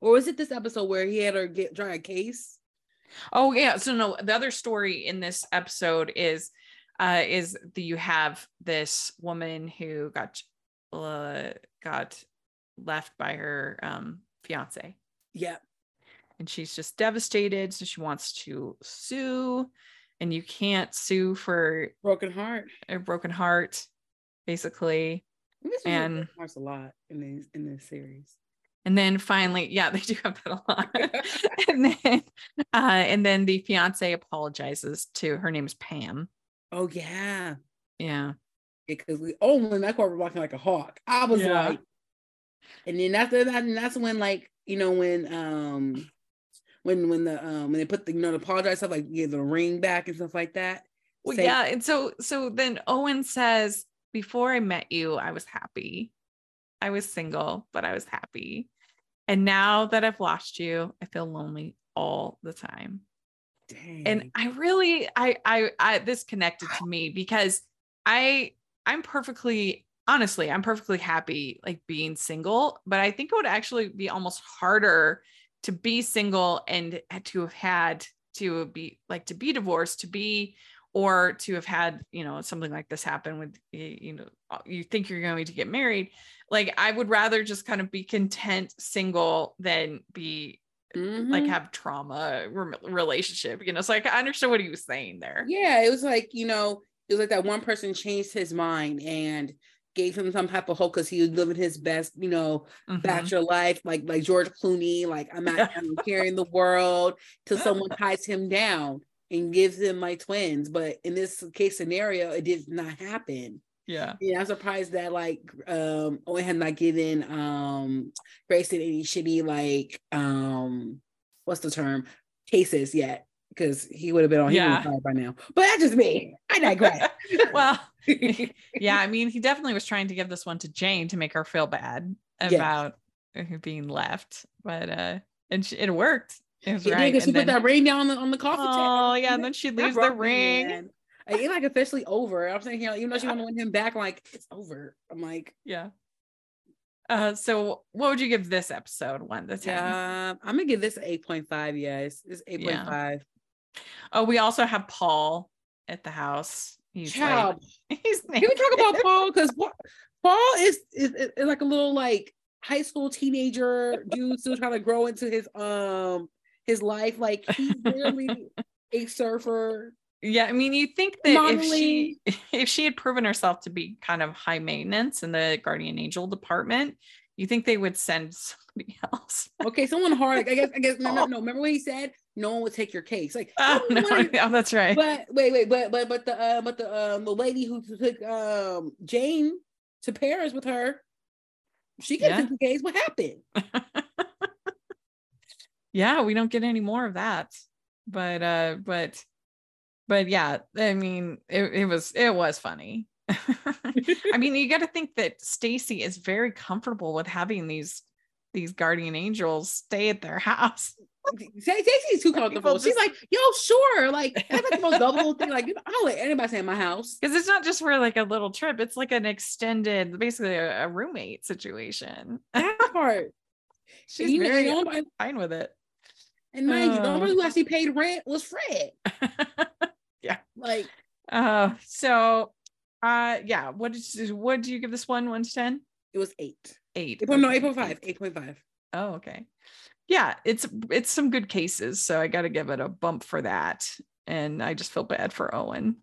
or was it this episode where he had her get try a case? Oh yeah. So no, the other story in this episode is uh is that you have this woman who got uh, got left by her um fiance. Yeah. And she's just devastated. So she wants to sue. And you can't sue for broken heart. A broken heart, basically. And hearts a lot in these in this series. And then finally, yeah, they do have that a lot. and then uh, and then the fiance apologizes to her name's Pam. Oh yeah. Yeah. Because we oh when that car was walking like a hawk. I was yeah. like, and then after that, and that's when like, you know, when um when when the um when they put the you know the apologize stuff like get the ring back and stuff like that. Well, Say, yeah. And so so then Owen says, Before I met you, I was happy. I was single, but I was happy. And now that I've lost you, I feel lonely all the time. Dang. And I really, I, I, I, this connected to me because I, I'm perfectly, honestly, I'm perfectly happy like being single, but I think it would actually be almost harder to be single and to have had to be like to be divorced, to be or to have had you know something like this happen with you know you think you're going to get married like i would rather just kind of be content single than be mm-hmm. like have trauma re- relationship you know so like i understand what he was saying there yeah it was like you know it was like that one person changed his mind and gave him some type of hope because he was living his best, you know, mm-hmm. bachelor life, like like George Clooney, like I'm not I'm carrying the world till someone ties him down and gives him my twins. But in this case scenario, it did not happen. Yeah. Yeah, I'm surprised that like um Owen had not given um Grayson any shitty like um what's the term cases yet because he would have been on yeah. by now. But that's just me. I digress. well, yeah, I mean, he definitely was trying to give this one to Jane to make her feel bad about yes. being left, but uh, and she, it worked. It was right. Did, she then, put that ring down on the, on the coffee table. Oh yeah, and then she leaves the ring. It's like officially over. I'm saying here, even though she want to win him back, like it's over. I'm like, yeah. Uh, so what would you give this episode one to 10? Uh, I'm gonna give this 8.5. Yes, it's 8.5. Yeah. Oh, we also have Paul at the house. He's Child. Like, he's Can we talk about Paul? Because Paul is, is, is like a little like high school teenager dude still trying to grow into his um his life. Like he's really a surfer. Yeah, I mean, you think that Modeling. if she if she had proven herself to be kind of high maintenance in the guardian angel department, you think they would send somebody else? okay, someone hard. I guess. I guess. No, no, no. Remember what he said? No one would take your case. Like, oh, no, oh that's right. But wait, wait, but but but the uh, but the um the lady who took um Jane to Paris with her, she can yeah. take the case. What happened? yeah, we don't get any more of that. But uh, but but yeah, I mean, it, it was it was funny. I mean, you got to think that Stacy is very comfortable with having these these guardian angels stay at their house. Stacy's too comfortable. She's like, yo, sure. Like, that's like the most double thing. Like, I don't let anybody stay in my house. Because it's not just for like a little trip, it's like an extended, basically a, a roommate situation. That part. She's and very you know, fine with it. And mind uh, you, the only who actually paid rent was Fred. Like, uh, so uh yeah, what did you, what do you give this one? One to ten? It was eight. Eight. eight no, eight point five. Eight point five. Oh, okay. Yeah, it's it's some good cases, so I got to give it a bump for that. And I just feel bad for Owen.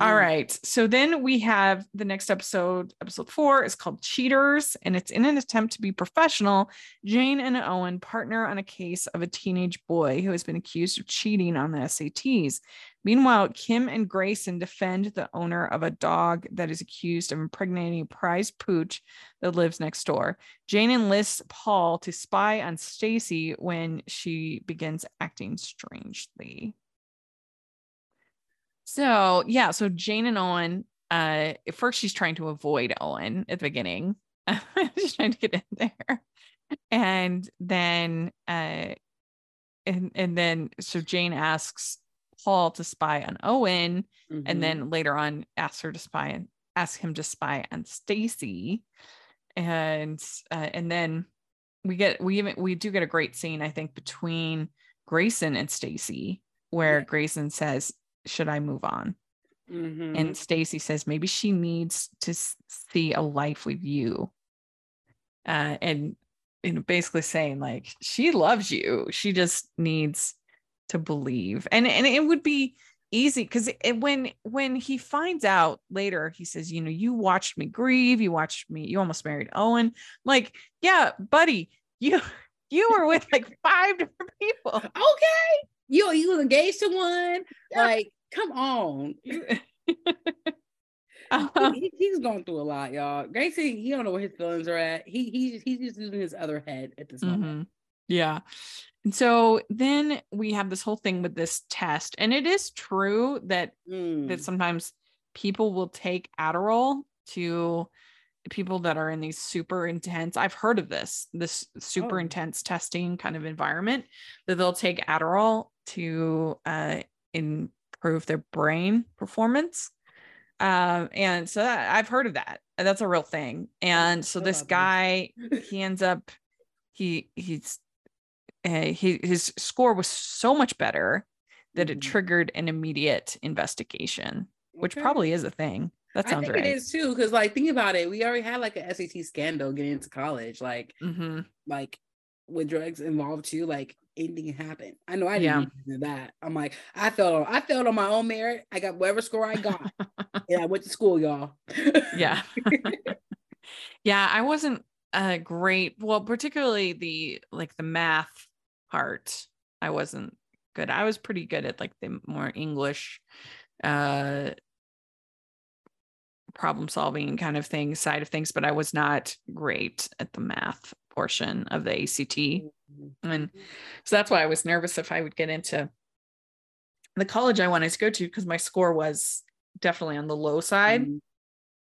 All right. So then we have the next episode, episode four is called Cheaters, and it's in an attempt to be professional. Jane and Owen partner on a case of a teenage boy who has been accused of cheating on the SATs. Meanwhile, Kim and Grayson defend the owner of a dog that is accused of impregnating a prize pooch that lives next door. Jane enlists Paul to spy on Stacy when she begins acting strangely. So, yeah, so Jane and Owen, uh, at first she's trying to avoid Owen at the beginning. she's trying to get in there. And then uh and and then so Jane asks Paul to spy on Owen, mm-hmm. and then later on asks her to spy and ask him to spy on Stacy, and uh, and then we get we even we do get a great scene I think between Grayson and Stacy where yeah. Grayson says, "Should I move on?" Mm-hmm. And Stacy says maybe she needs to see a life with you. Uh, and you know, basically saying like she loves you. She just needs to believe. And and it would be easy because when when he finds out later, he says, you know, you watched me grieve, you watched me, you almost married Owen. Like, yeah, buddy, you you were with like five different people. Okay. You you was engaged to one. Like, come on. Uh-huh. He, he's going through a lot, y'all. Gracie, he don't know where his feelings are at. He he he's just using his other head at this moment. Mm-hmm. Yeah. And so then we have this whole thing with this test. And it is true that mm. that sometimes people will take Adderall to people that are in these super intense I've heard of this this super oh. intense testing kind of environment that they'll take Adderall to uh, improve their brain performance um, and so that, I've heard of that. That's a real thing. And so this guy, he ends up, he he's uh, he his score was so much better that it mm-hmm. triggered an immediate investigation, which okay. probably is a thing. That sounds right. It is too, because like think about it, we already had like a SAT scandal getting into college, like mm-hmm. like with drugs involved too. Like anything can happen. I know I didn't yeah. do that. I'm like, I felt I felt on my own merit. I got whatever score I got. and I went to school, y'all. yeah. yeah, I wasn't a great, well, particularly the like the math part. I wasn't good. I was pretty good at like the more English uh problem solving kind of thing side of things, but I was not great at the math portion of the ACT. Mm-hmm. And so that's why I was nervous if I would get into the college I wanted to go to because my score was definitely on the low side. Mm-hmm.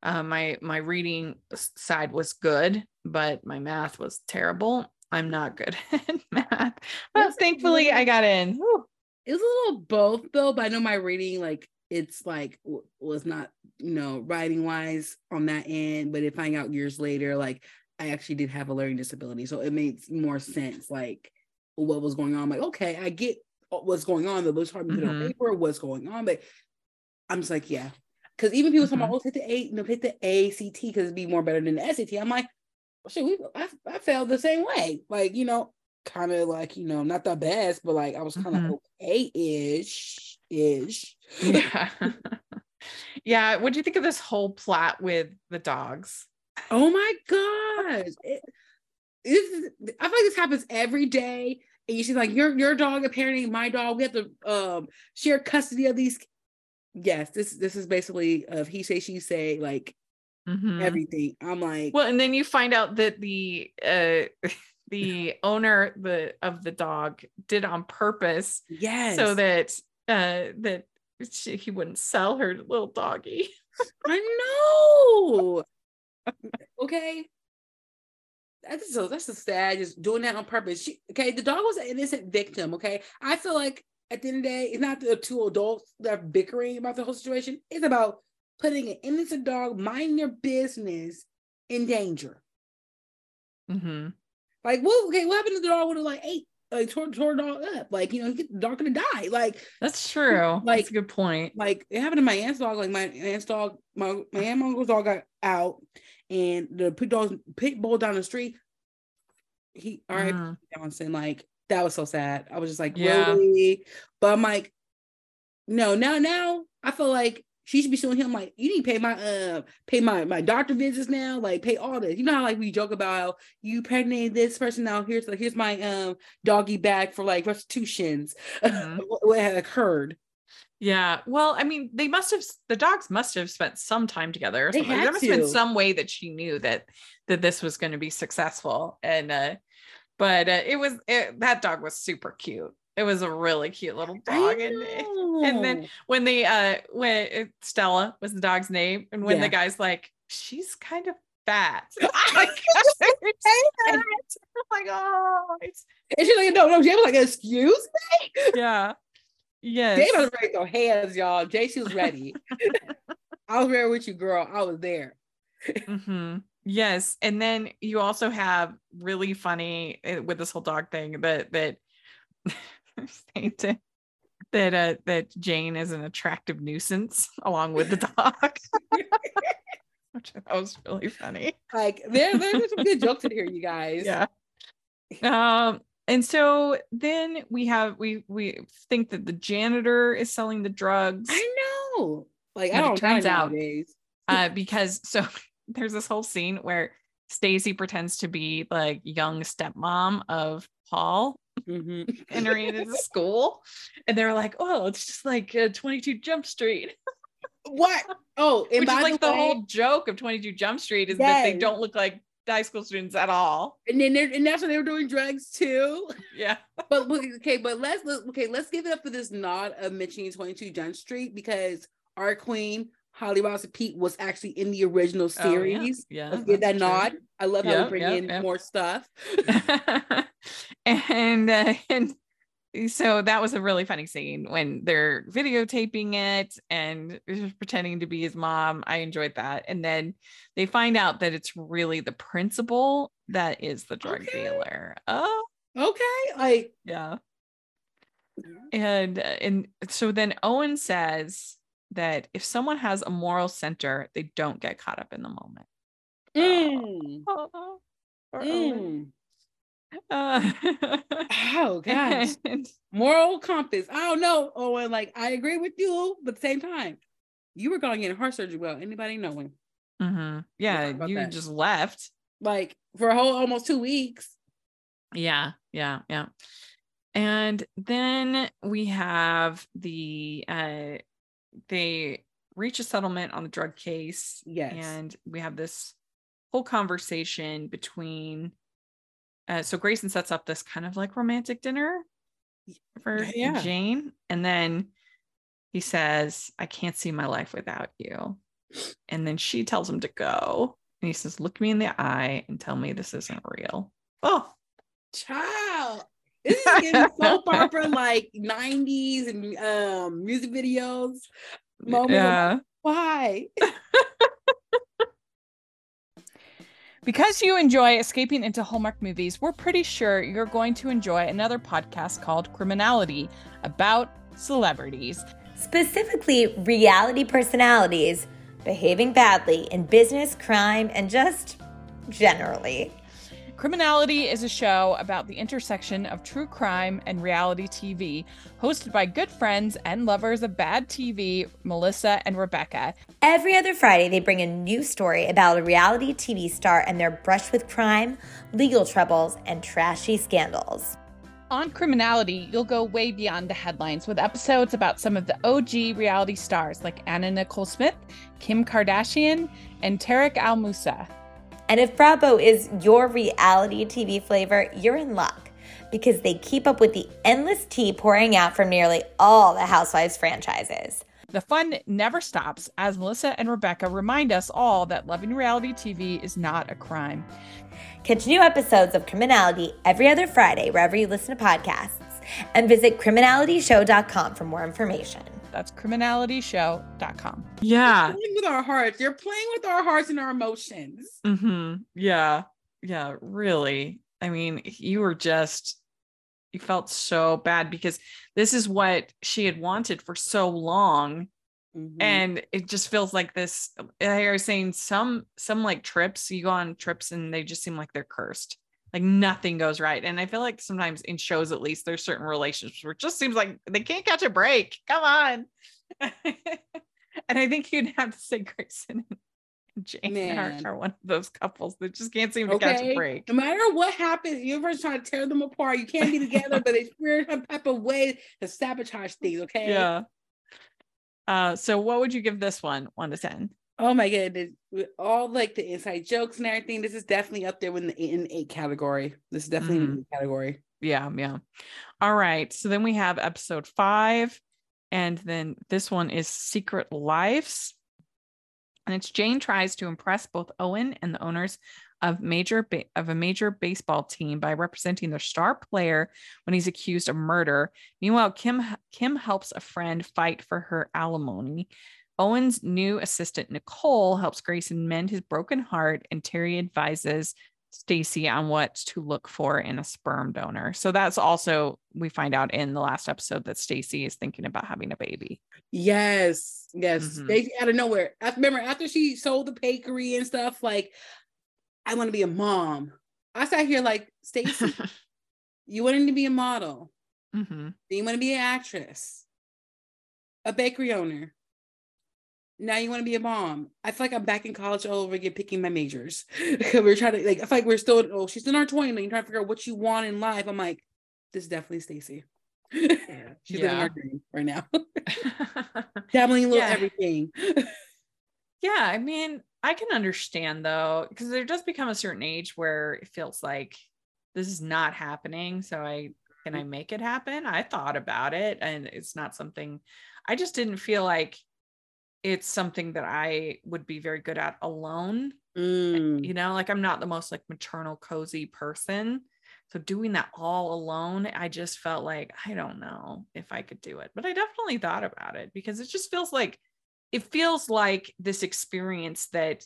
Uh, my my reading side was good, but my math was terrible. I'm not good at math, but thankfully I got in. Whew. It was a little both though, but I know my reading like it's like was not you know writing wise on that end, but it finding out years later like I actually did have a learning disability. So it makes more sense, like what was going on. I'm like, okay, I get what's going on. The was hard to put mm-hmm. on paper, what's going on. But I'm just like, yeah. Because even people mm-hmm. talking about, oh, hit the A, you know, hit the ACT because it'd be more better than the SAT. I'm like, shit, we, I, I felt the same way. Like, you know, kind of like, you know, not the best, but like I was kind of mm-hmm. okay-ish, ish. Yeah. yeah. What do you think of this whole plot with the dogs? Oh my gosh. It, it, I feel like this happens every day. And you see, like your your dog apparently my dog. We have to um share custody of these. Yes, this this is basically of he say she say like mm-hmm. everything. I'm like, well, and then you find out that the uh the owner the of the dog did on purpose, yes, so that uh that she, he wouldn't sell her little doggy. I know okay. That's so that's a sad just doing that on purpose. She, okay, the dog was an innocent victim. Okay. I feel like at the end of the day, it's not the two adults that are bickering about the whole situation. It's about putting an innocent dog mind their business in danger. Mm-hmm. Like, well, okay, what happened to the dog would have like ate, like tore, tore the dog up? Like, you know, the dog gonna die. Like, that's true. Like, that's a good point. Like, it happened to my aunt's dog. Like, my aunt's dog, my my aunt uncle's dog got out, and the pit dog pit bull down the street. He all right, mm. Johnson. Like that was so sad. I was just like, yeah. really? But I'm like, no, now now I feel like she should be suing him. Like, you need to pay my uh pay my my doctor visits now. Like, pay all this. You know how like we joke about how you pregnant this person now. Here's like here's my um doggy bag for like restitutions. Mm-hmm. what had occurred. Yeah. Well, I mean, they must have the dogs must have spent some time together. They had there must have been some way that she knew that that this was going to be successful. And uh but uh, it was it, that dog was super cute. It was a really cute little dog. And and then when the uh when uh, Stella was the dog's name, and when Yeah. the guy's like, she's kind of fat. Like, I'm like, oh, and she's like, no, no, Jay was like, excuse me. yeah. Yes. Jay was ready to hands, y'all. Jay, she was ready. I was there with you, girl. I was there. hmm Yes, and then you also have really funny uh, with this whole dog thing that that saying that uh that Jane is an attractive nuisance along with the dog, which thought was really funny. Like there, there's some good jokes in here, you guys. Yeah. Um. And so then we have we we think that the janitor is selling the drugs. I know. Like I don't turns turns out- uh, because so there's this whole scene where Stacy pretends to be like young stepmom of Paul Mhm. entering into school, and they're like, "Oh, it's just like uh, 22 Jump Street," What? Oh, and which by is like the, the way, whole joke of 22 Jump Street is that they don't look like high school students at all. and then they're, and that's when they were doing drugs too. Yeah, But okay, but let's look, okay, let's give it up for this nod of mentioning 22 Jump Street because our queen Holly Robinson Peete was actually in the original Oh, yeah. series. yeah. give that true. nod. I love how Yep, we bring yep, in yep. more stuff. and uh, and so that was a really funny scene when they're videotaping it and pretending to be his mom. I enjoyed that. And then they find out that it's really the principal that is the drug Okay. dealer. Oh, Okay, like yeah. And uh, and so then Owen says that if someone has a moral center, they don't get caught up in the moment. mm, Oh, poor Owen. mm. Uh, oh gosh, and- moral compass. I don't know. Oh, and like I agree with you, but at the same time, you were going in heart surgery. Well, anybody knowing? Mhm. Yeah, you that. just left. Like for a whole almost two weeks. Yeah, yeah, yeah. And then we have the uh they reach a settlement on the drug case. Yes. And we have this whole conversation between uh so Grayson sets up this kind of like romantic dinner for Yeah. Jane. And then he says, I can't see my life without you. And then she tells him to go. And he says, Look me in the eye and tell me this isn't real. Oh, Child. This is getting soap opera like 90s and um music videos. Moments of- yeah. Why? Because you enjoy escaping into Hallmark movies, we're pretty sure you're going to enjoy another podcast called Criminality about celebrities. specifically reality personalities behaving badly in business, crime, and just generally. Criminality is a show about the intersection of true crime and reality TV, hosted by good friends and lovers of bad TV, Melissa and Rebecca. Every other Friday, they bring a new story about a reality TV star and their brush with crime, legal troubles, and trashy scandals. On Criminality, you'll go way beyond the headlines with episodes about some of the OG reality stars like Anna Nicole Smith, Kim Kardashian, and Tarek El Moussa. And if Bravo is your reality TV flavor, you're in luck because they keep up with the endless tea pouring out from nearly all the Housewives franchises. The fun never stops as Melissa and Rebecca remind us all that loving reality TV is not a crime. Catch new episodes of Criminality every other Friday wherever you listen to podcasts and visit criminalityshow.com for more information. That's criminalityshow.com. Yeah. Playing with our hearts. You're playing with our hearts and our emotions. hmm Yeah. Yeah. Really. I mean, you were just, you felt so bad because this is what she had wanted for so long. Mhm. And it just feels like this. I was saying some, some like trips, you go on trips and they just seem like they're cursed. Like nothing goes right. And I feel like sometimes in shows, at least, there's certain relationships where it just seems like they can't catch a break. Come on. and I think you'd have to say Grayson and Jane are, Man. are one of those couples that just can't seem to catch a break. No matter what happens, you're first trying to tear them apart. You can't be together, but they figure some type of way to sabotage things. Okay. Yeah. Uh, so what would you give this one? One to ten. Oh my goodness. With all like the inside jokes and everything, this is definitely up there in the in the eight category. This is definitely Mhm. in the category. Yeah, yeah. All right. So then we have episode five, and then this one is Secret Lives. And it's Jane tries to impress both Owen and the owners of major ba- of a major baseball team by representing their star player when he's accused of murder. Meanwhile, Kim Kim helps a friend fight for her alimony. Owen's new assistant Nicole helps Grayson mend his broken heart, and Teri advises Stacy on what to look for in a sperm donor. So that's also we find out in the last episode that Stacy is thinking about having a baby. Yes, yes. Mhm. They out of nowhere. I remember after she sold the bakery and stuff, like, I want to be a mom. I sat here like, Stacy, you wanting to be a model, Mhm. then you want to be an actress, a bakery owner. Now you want to be a mom. I feel like I'm back in college all over again, picking my majors. we're trying to like. I feel like we're still. Oh, she's in our 20s. And you're trying to figure out what you want in life. I'm like, this is definitely Stacy. she's living Yeah. our dream right now. Dabbling a little Yeah. everything. yeah, I mean, I can understand though, because there does become a certain age where it feels like this is not happening. So I can I mm. make it happen? I thought about it and it's not something I just didn't feel like it's something that I would be very good at alone. Mm. You know, like I'm not the most like maternal cozy person. So doing that all alone, I just felt like I don't know if I could do it. But I definitely thought about it because it just feels like it feels like this experience that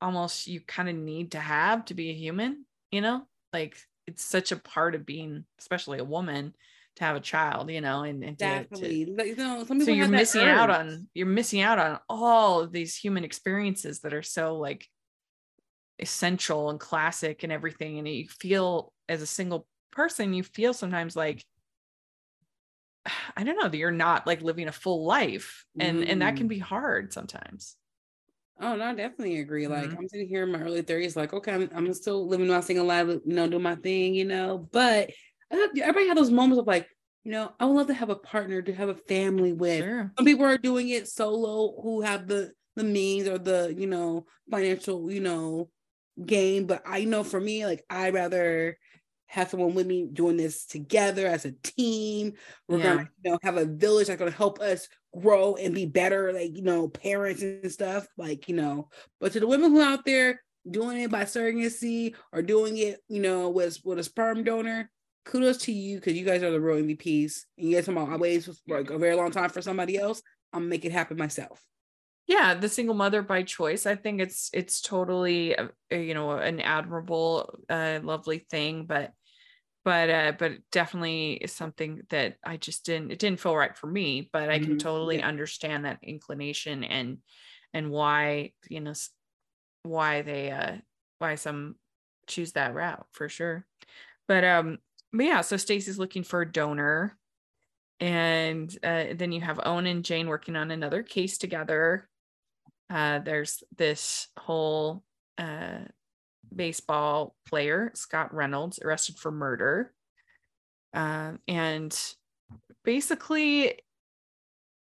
almost you kind of need to have to be a human, you know? Like it's such a part of being especially a woman to have a child, you know, and, and to- to, Definitely. You know, so you're missing out on you're missing out on all of these human experiences that are so like essential and classic and everything and you feel as a single person you feel sometimes like i don't know that you're not like living a full life and and that can Mm. be hard sometimes Oh no, I definitely agree. Like Mhm. I'm sitting here in my early 30s, like, okay, I'm, I'm still living my single life, you know, doing my thing, you know. But everybody had those moments of like, you know, I would love to have a partner to have a family with. sure Some people are doing it solo who have the the means or the, you know, financial, you know, gain. But I know for me, like I rather have someone with me doing this together as a team. We're Yeah. gonna, you know, have a village that's gonna help us grow and be better, like you know, parents and stuff. Like, you know, but to the women who are out there doing it by surrogacy or doing it, you know, with with a sperm donor, kudos to you because you guys are the real MVPs. And you guys come on, I waited for like a very long time for somebody else. I'm gonna make it happen myself. yeah the single mother by choice i think it's it's totally uh, you know an admirable uh lovely thing but but uh but definitely is something that i just didn't it didn't feel right for me but i can Mhm, totally yeah. understand that inclination and and why you know why they uh why some choose that route for sure but um but yeah so stacy's looking for a donor. And uh, then you have owen and jane working on another case together. Uh, there's this whole uh, baseball player, Scott Reynolds, arrested for murder. Um, and basically,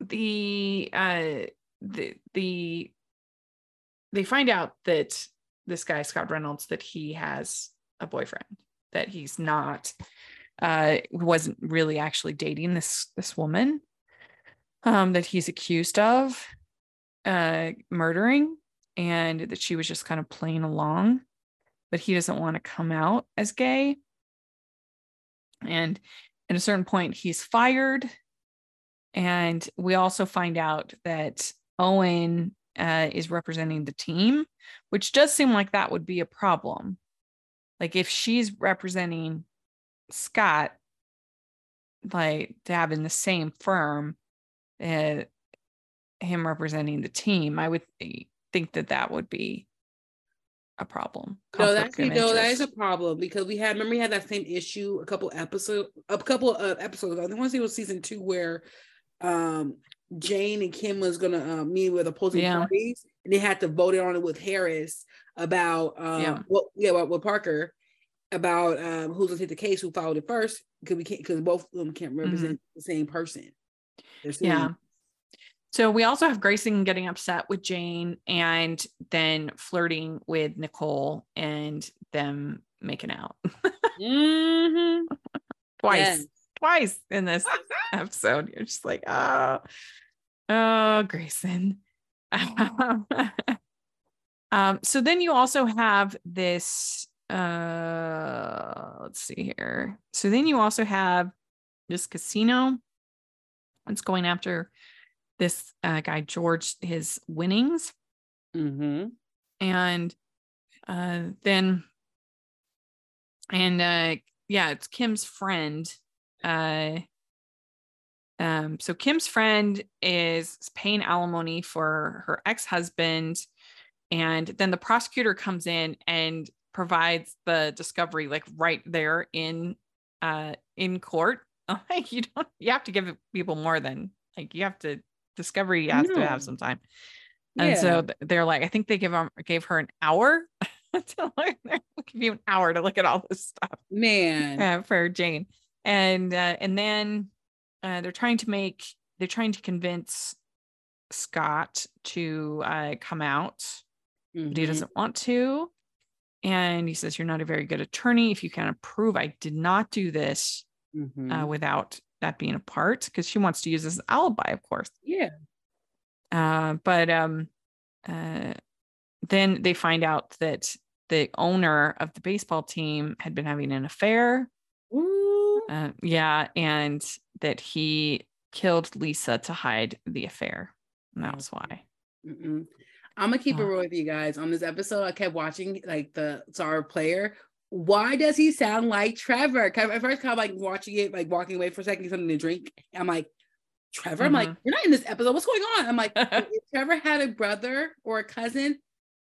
the uh, the the they find out that this guy Scott Reynolds that he has a boyfriend that he's not uh wasn't really actually dating this this woman um that he's accused of uh murdering and that she was just kind of playing along but he doesn't want to come out as gay. And at a certain point he's fired. And we also find out that owen uh, is representing the team which does seem like that would be a problem like if she's representing scott like to have in the same firm uh, him representing the team, I would think that that would be a problem. No, Conflict that's no, that is a problem because we had remember we had that same issue a couple episode a couple of episodes. I think say it was season two where um Jane and Kim was gonna uh, meet with opposing Yeah. parties and they had to vote it on it with Harris about um Yeah. what yeah what with Parker about um who's gonna take the case who filed it first because we can't because both of them can't represent the same person. Mm-hmm. Yeah. So we also have Grayson getting upset with Jane and then flirting with Nicole and them making out Mhm. twice, Yes. twice in this episode. You're just like, oh, oh, Grayson. um, so then you also have this. Uh, let's see here. So then you also have this casino. It's going after this uh, guy George his winnings, Mhm. and uh, then and uh, yeah, it's Kim's friend. Uh, um, so Kim's friend is paying alimony for her ex-husband, and then the prosecutor comes in and provides the discovery like right there in uh in court. Like you don't you have to give people more than like you have to discovery has to No. have some time. And so Yeah. th- they're like, I think they give them gave her an hour to look, they'll give you an hour to look at all this stuff Man. uh, for Jane. And uh, and then uh, they're trying to make they're trying to convince Scott to uh, come out, but he Mhm. doesn't want to. And he says, "You're not a very good attorney. If you can't prove I did not do this Mhm. uh, without that being a part, because she wants to use this alibi, of course." yeah. Uh, but um, uh, then they find out that the owner of the baseball team had been having an affair. Uh, yeah, and that he killed Lisa to hide the affair. And that was why. Mm-mm. I'm gonna keep it real with you guys. On this episode, I kept watching like the star player. Why does he sound like Trevor? At first, kind of like watching it, like walking away for a second, something to drink. I'm like, Trevor. I'm like, you're not in this episode. What's going on? I'm like, if Trevor had a brother or a cousin,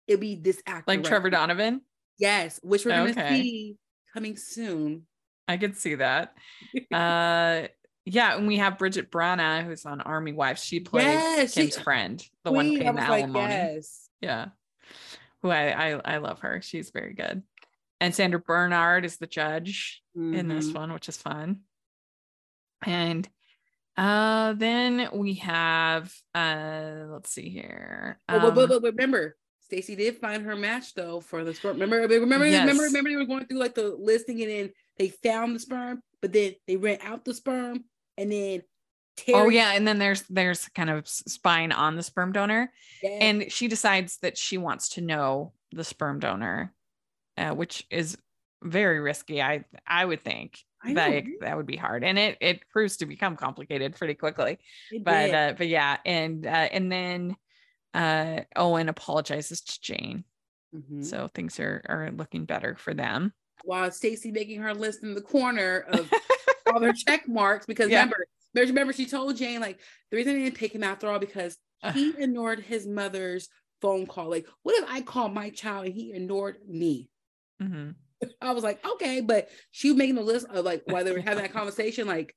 it'd be this actor. Like right Trevor here. Donovan. Yes, which we're gonna see coming soon. I could see that. Uh, yeah, and we have Brigid Brannagh, who's on Army Wives. She plays Yes, she- Kim's friend, the one paying the was like, alimony. yes. Yeah. Who I, I I love her. She's very good. And Sandra Bernhard is the judge in this Mhm. one, which is fun. And uh then we have uh let's see here. Oh, but, but, Um, but remember, Stacy did find her match though for the sperm. Remember, remember, remember, Yes. remember, they were going through like the listing and then they found the sperm, but then they ran out the sperm and then Teri. Oh yeah, and then there's there's kind of spying on the sperm donor, yes, and she decides that she wants to know the sperm donor, uh, which is very risky. I I would think I that it- that would be hard, and it it proves to become complicated pretty quickly. it But uh, but yeah, and uh, and then uh, Owen apologizes to Jane, Mhm. so things are are looking better for them. while Stacy making her list in the corner of all their check marks because Yeah. remember, remember, remember, she told Jane like the reason I didn't pick him after all because he ignored his mother's phone call. Like, what if I call my child and he ignored me? Mhm. I was like, okay, but she was making the list of like while they were having that conversation, like,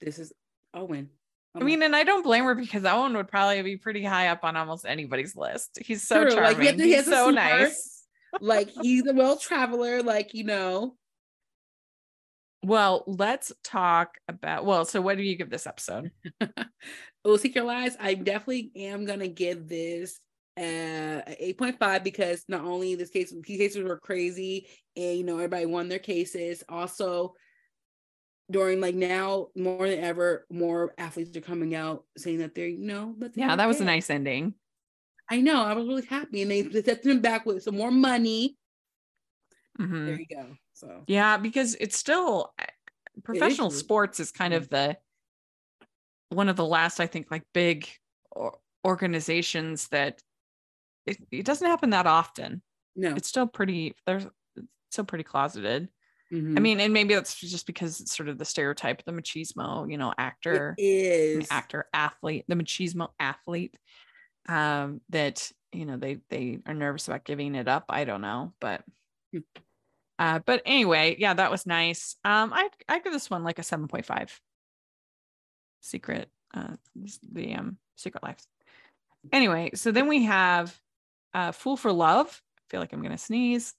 this is Owen. I mean, and I don't blame her because Owen would probably be pretty high up on almost anybody's list. He's so True, charming. like, he He's so nice. like he's a well traveler, like you know. Well, let's talk about. Well, so what do you give this episode? oh, Secret Lies, I definitely am gonna give this uh, a 8.5 because not only this case, these cases were crazy and you know everybody won their cases. Also, during like now more than ever, more athletes are coming out saying that they're you know, but Yeah, that was a nice ending. I know, I was really happy, and they they set them back with some more money. Mhm. There you go. So Yeah, because it's still professional true. sports is kind of the one of the last, I think, like big organizations that it, it doesn't happen that often. no, It's still pretty. There's it's still pretty closeted. I Mhm. mean, and maybe that's just because it's sort of the stereotype, the machismo, you know, actor. it is actor athlete the machismo athlete um that you know they they are nervous about giving it up i don't know but Hmm. Uh but anyway yeah that was nice. Um i i give this one like a 7.5 secret uh the um secret Life. anyway so then we have uh fool for love. I feel like i'm gonna sneeze.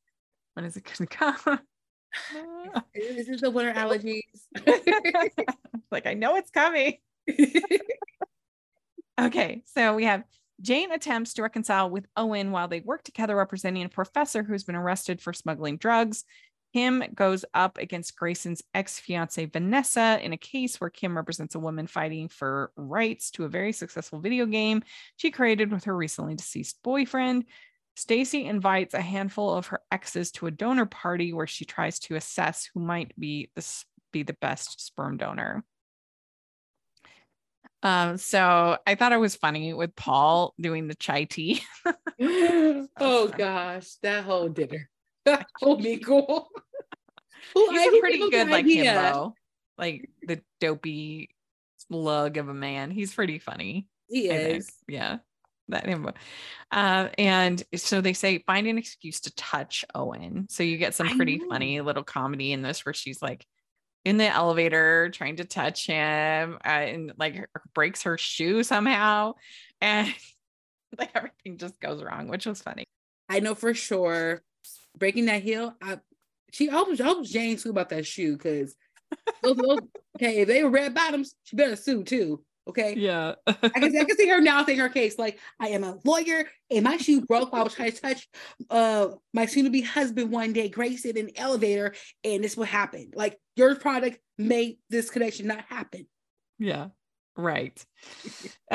When is it gonna come? This is the winter allergies. like i know it's coming. Okay, so we have Jane attempts to reconcile with Owen while they work together, representing a professor who's been arrested for smuggling drugs. Kim goes up against Grayson's ex fiancee Vanessa in a case where Kim represents a woman fighting for rights to a very successful video game she created with her recently deceased boyfriend. Stacy invites a handful of her exes to a donor party where she tries to assess who might be the, be the best sperm donor. Um, so I thought it was funny with Paul doing the chai tea. oh gosh, that whole dinner. That whole meal. He's a pretty good like idea. himbo. Like the dopey slug of a man. He's pretty funny. He is. Yeah. That himbo. Uh, and so they say find an excuse to touch Owen. So you get some pretty funny little comedy in this where she's like in the elevator trying to touch him uh, and like breaks her shoe somehow and like everything just goes wrong which was funny. I know for sure breaking that heel I, she hopes, hopes jane sue about that shoe because okay if they were red bottoms she better sue too Okay. Yeah. I, can, I can see her now saying her case. Like, I am a lawyer and my shoe broke while I was trying to touch uh my soon-to-be husband one day, Grace in an elevator, and this what happened. Like your product made this connection not happen. Yeah. Right.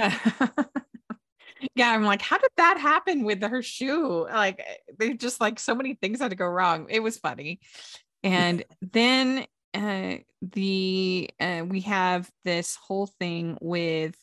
yeah, I'm like, how did that happen with her shoe? Like they just like so many things had to go wrong. It was funny. And then uh, the uh, we have this whole thing with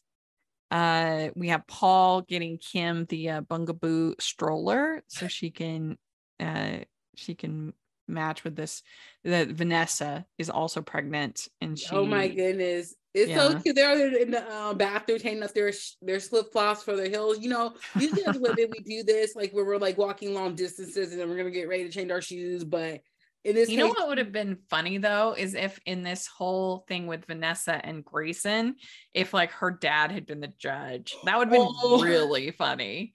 uh we have Paul getting Kim the uh, Bugaboo stroller so she can uh she can match with this that Vanessa is also pregnant and she oh my goodness. It's yeah. so cute. They're in the um, bathroom taking up their their slip flops for their heels you know usually as women we do this like where we're like walking long distances and then we're gonna get ready to change our shoes but in this you know what would have been funny though is if in this whole thing with Vanessa and Grayson, if like her dad had been the judge, that would have been oh. really funny.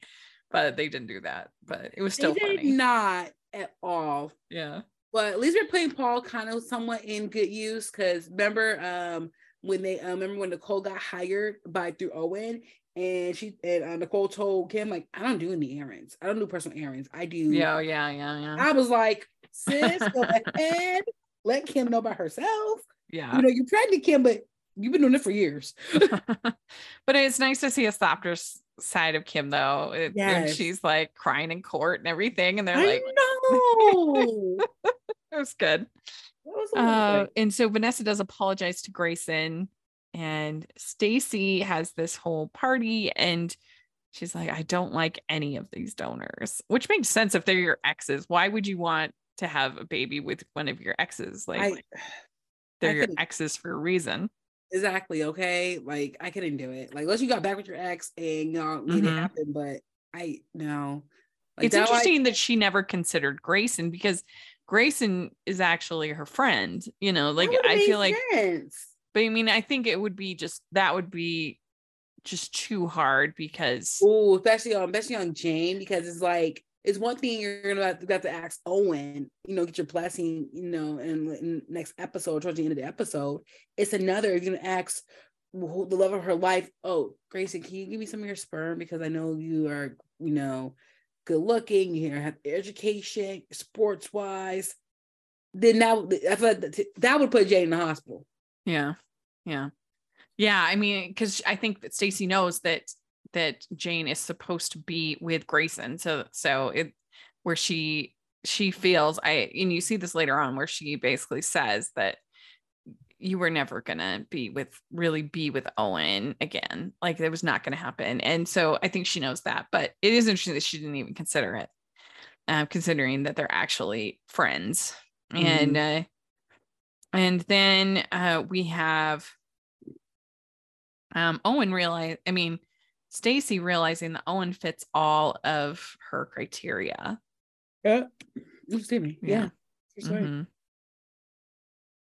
But they didn't do that. But it was still funny. Not at all. Yeah. But at least we're putting Paul kind of somewhat in good use because remember um when they uh, remember when Nicole got hired by through Owen and she and uh, Nicole told Kim like I don't do any errands. I don't do personal errands. I do. Yeah, yeah, yeah, yeah. I was like, sis, go ahead, let Kim know by herself. Yeah, you know you're pregnant, Kim, but you've been doing it for years. but it's nice to see a softer side of Kim though. It, yes. she's like crying in court and everything, and they're I like, "No." it was good. Was uh, and so Vanessa does apologize to Grayson and Stacy has this whole party and she's like I don't like any of these donors which makes sense if they're your exes why would you want to have a baby with one of your exes like I, they're I your exes for a reason. Exactly okay? Like I couldn't do it. Like unless you got back with your ex and y'all made mm-hmm. it happen but I no. Like it's interesting I, that she never considered Grayson because Grayson is actually her friend you know? Like I feel like sense. But I mean, I think it would be just that would be just too hard because oh, especially on especially on Jane because it's like it's one thing you're gonna have to, ask Owen, you know, get your blessing, you know, in, in next episode towards the end of the episode. It's another you're gonna ask the love of her life. Oh, Grayson, can you give me some of your sperm because I know you are, you know, good looking, you have education, sports wise. Then that I feel like that would put Jane in the hospital. Yeah. Yeah. Yeah. I mean, because I think that Stacy knows that that Jane is supposed to be with Grayson. So so it where she she feels I and you see this later on where she basically says that you were never gonna be with really be with Owen again. Like it was not gonna happen. And so I think she knows that, but it is interesting that she didn't even consider it, uh, considering that they're actually friends. Mm-hmm. And uh, and then uh, we have um, Owen realize, I mean, Stacy realizing that Owen fits all of her criteria. Yeah. Excuse me. Yeah. yeah. Mm-hmm.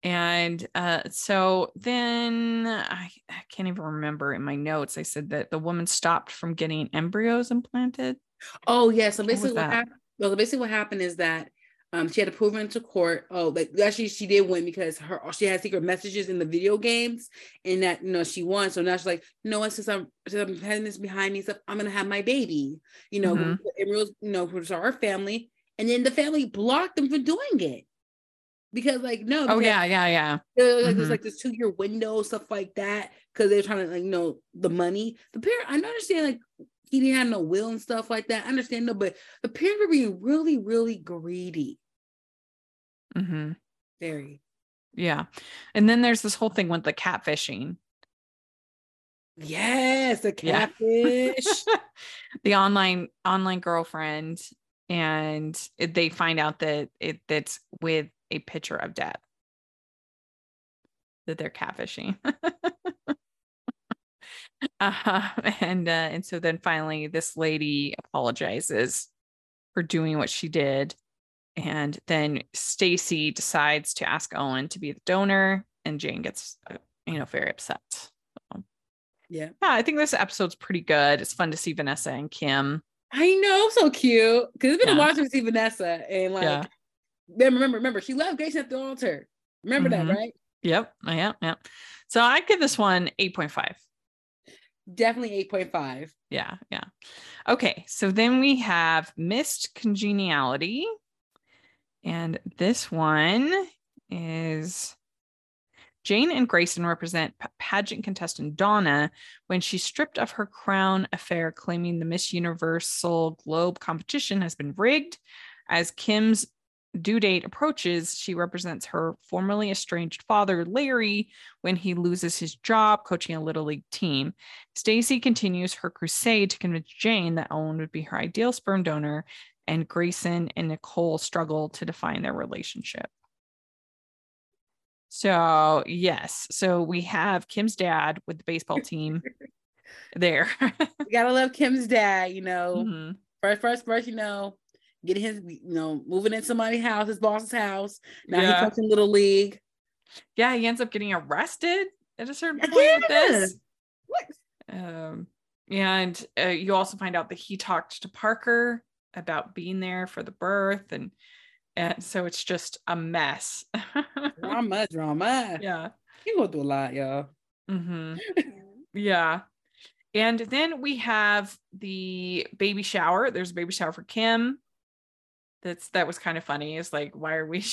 And uh, so then I, I, can't even remember in my notes. I said that the woman stopped from getting embryos implanted. Oh yeah. So basically what, what happened. Well, basically what happened is that Um, she had to prove it into court. Oh, like actually, she did win because her she had secret messages in the video games, and that you know she won. So now she's like, you know what? Since I'm since I'm having this behind me stuff, I'm gonna have my baby. You know, Mhm. it was you know for our family, and then the family blocked them for doing it because like no, Oh yeah, yeah, yeah. there- like there's Mhm. like this two year window stuff like that because they're trying to like you know the money. The parent, I understand like he didn't have no will and stuff like that. I understand no, but the parents were being really really greedy. Hmm Very. Yeah. And then there's this whole thing with the catfishing. Yes, the Yeah. catfish. the online online girlfriend and it- they find out that it that's with a picture of death that they're catfishing uh, and uh, and so then finally this lady apologizes for doing what she did and then Stacy decides to ask Owen to be the donor and Jane gets uh, you know very upset yeah. yeah, I think this episode's pretty good. It's fun to see Vanessa and Kim. I know, so cute. Because it's been Yeah. a while since see Vanessa. And like Yeah. then remember, remember, she left Grace at the altar. Remember Mhm. that, right? Yep. Yeah. Yeah. So I give this one 8.5. Definitely 8.5. Yeah. Yeah. Okay. So then we have Missed Congeniality. And this one is Jane and Grayson represent pa- pageant contestant Donna when she's stripped of her crown affair, claiming the Miss Universal Globe competition has been rigged. As Kim's due date approaches, she represents her formerly estranged father, Larry, when he loses his job coaching a little league team. Stacy continues her crusade to convince Jane that Owen would be her ideal sperm donor, and Grayson and Nicole struggle to define their relationship. So, yes. So we have Kim's dad with the baseball team there. You gotta love Kim's dad, you know. Mhm. First, first, first, you know, getting his, you know, moving in somebody's house, his boss's house. Now Yeah. he's coaching little league. Yeah, he ends up getting arrested at a certain point with this. What? Um, and uh, you also find out that he talked to Parker about being there for the birth, and and so it's just a mess. Drama, drama. yeah. You go through a lot, y'all. Mm-hmm. Yeah. And then we have the baby shower. There's a baby shower for Kim. That's that was kind of funny. It's like, why are we?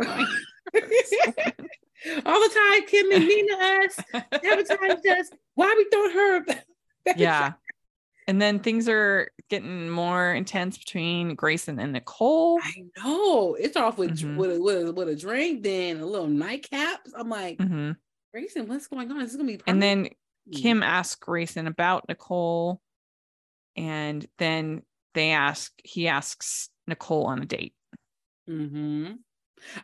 All the time, Kim and Nina us, sabotage us. Why we throwing her? yeah. And then things are getting more intense between Grayson and Nicole. I know. It's off with Mhm. with, a, with, a, with a drink, then a little nightcaps. I'm like, Mhm. Grayson, what's going on? This is gonna be. And then. Kim asks Grayson about Nicole. And then they ask, he asks Nicole on a date. Mm-hmm.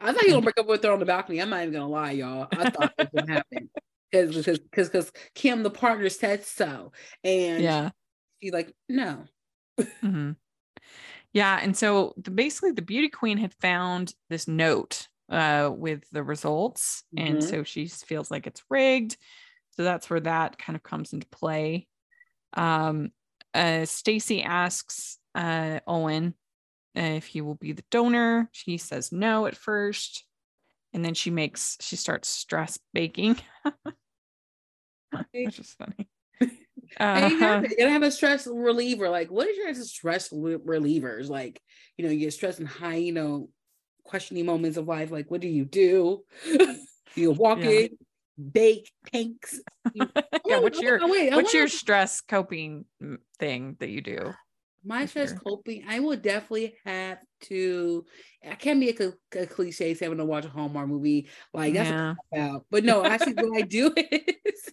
I thought he gonna break up with her on the balcony. I'm not even gonna lie, y'all. I thought it was gonna happen because because because because Kim, the partner, said so, and Yeah. She's like, no. hmm Yeah, and so the, basically the beauty queen had found this note uh, with the results, and Mhm. so she feels like it's rigged. So that's where that kind of comes into play. Um, uh, Stacy asks uh, Owen uh, if he will be the donor. She says no at first, and then she makes she starts stress baking, which is funny. Uh-huh. have, you gotta have a stress reliever. Like, what is your stress relievers? Like, you know, you get stressed in high, you know, questioning moments of life. Like, what do you do? you walk Yeah. in, bake, tanks. Yeah, Oh, what's your oh, wait, what's your stress coping mm, thing that you do? My stress you're- coping, I will definitely have to. I can't be a, a cliche saying to watch a Hallmark movie. Like that's yeah. about. But no, actually, what I do is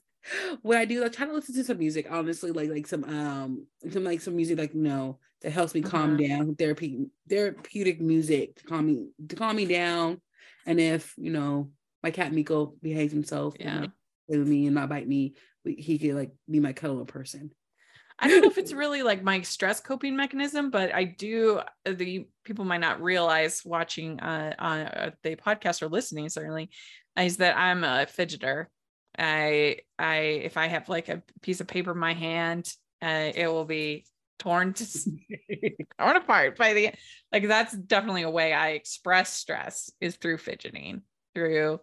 what I do. I try to listen to some music. Honestly, like like some um some like some music like you know that helps me calm Mhm. down. Therapy therapeutic music to calm me to calm me down. And if you know my cat Miko behaves himself, and, Yeah. play with me and not bite me, he could like be my cuddling person. I don't know if it's really like my stress coping mechanism, but I do. uh, The people might not realize watching uh, on uh, the podcast or listening certainly is that I'm a fidgeter. I I if I have like a piece of paper in my hand, uh, it will be torn to torn apart by the like that's definitely a way I express stress is through fidgeting through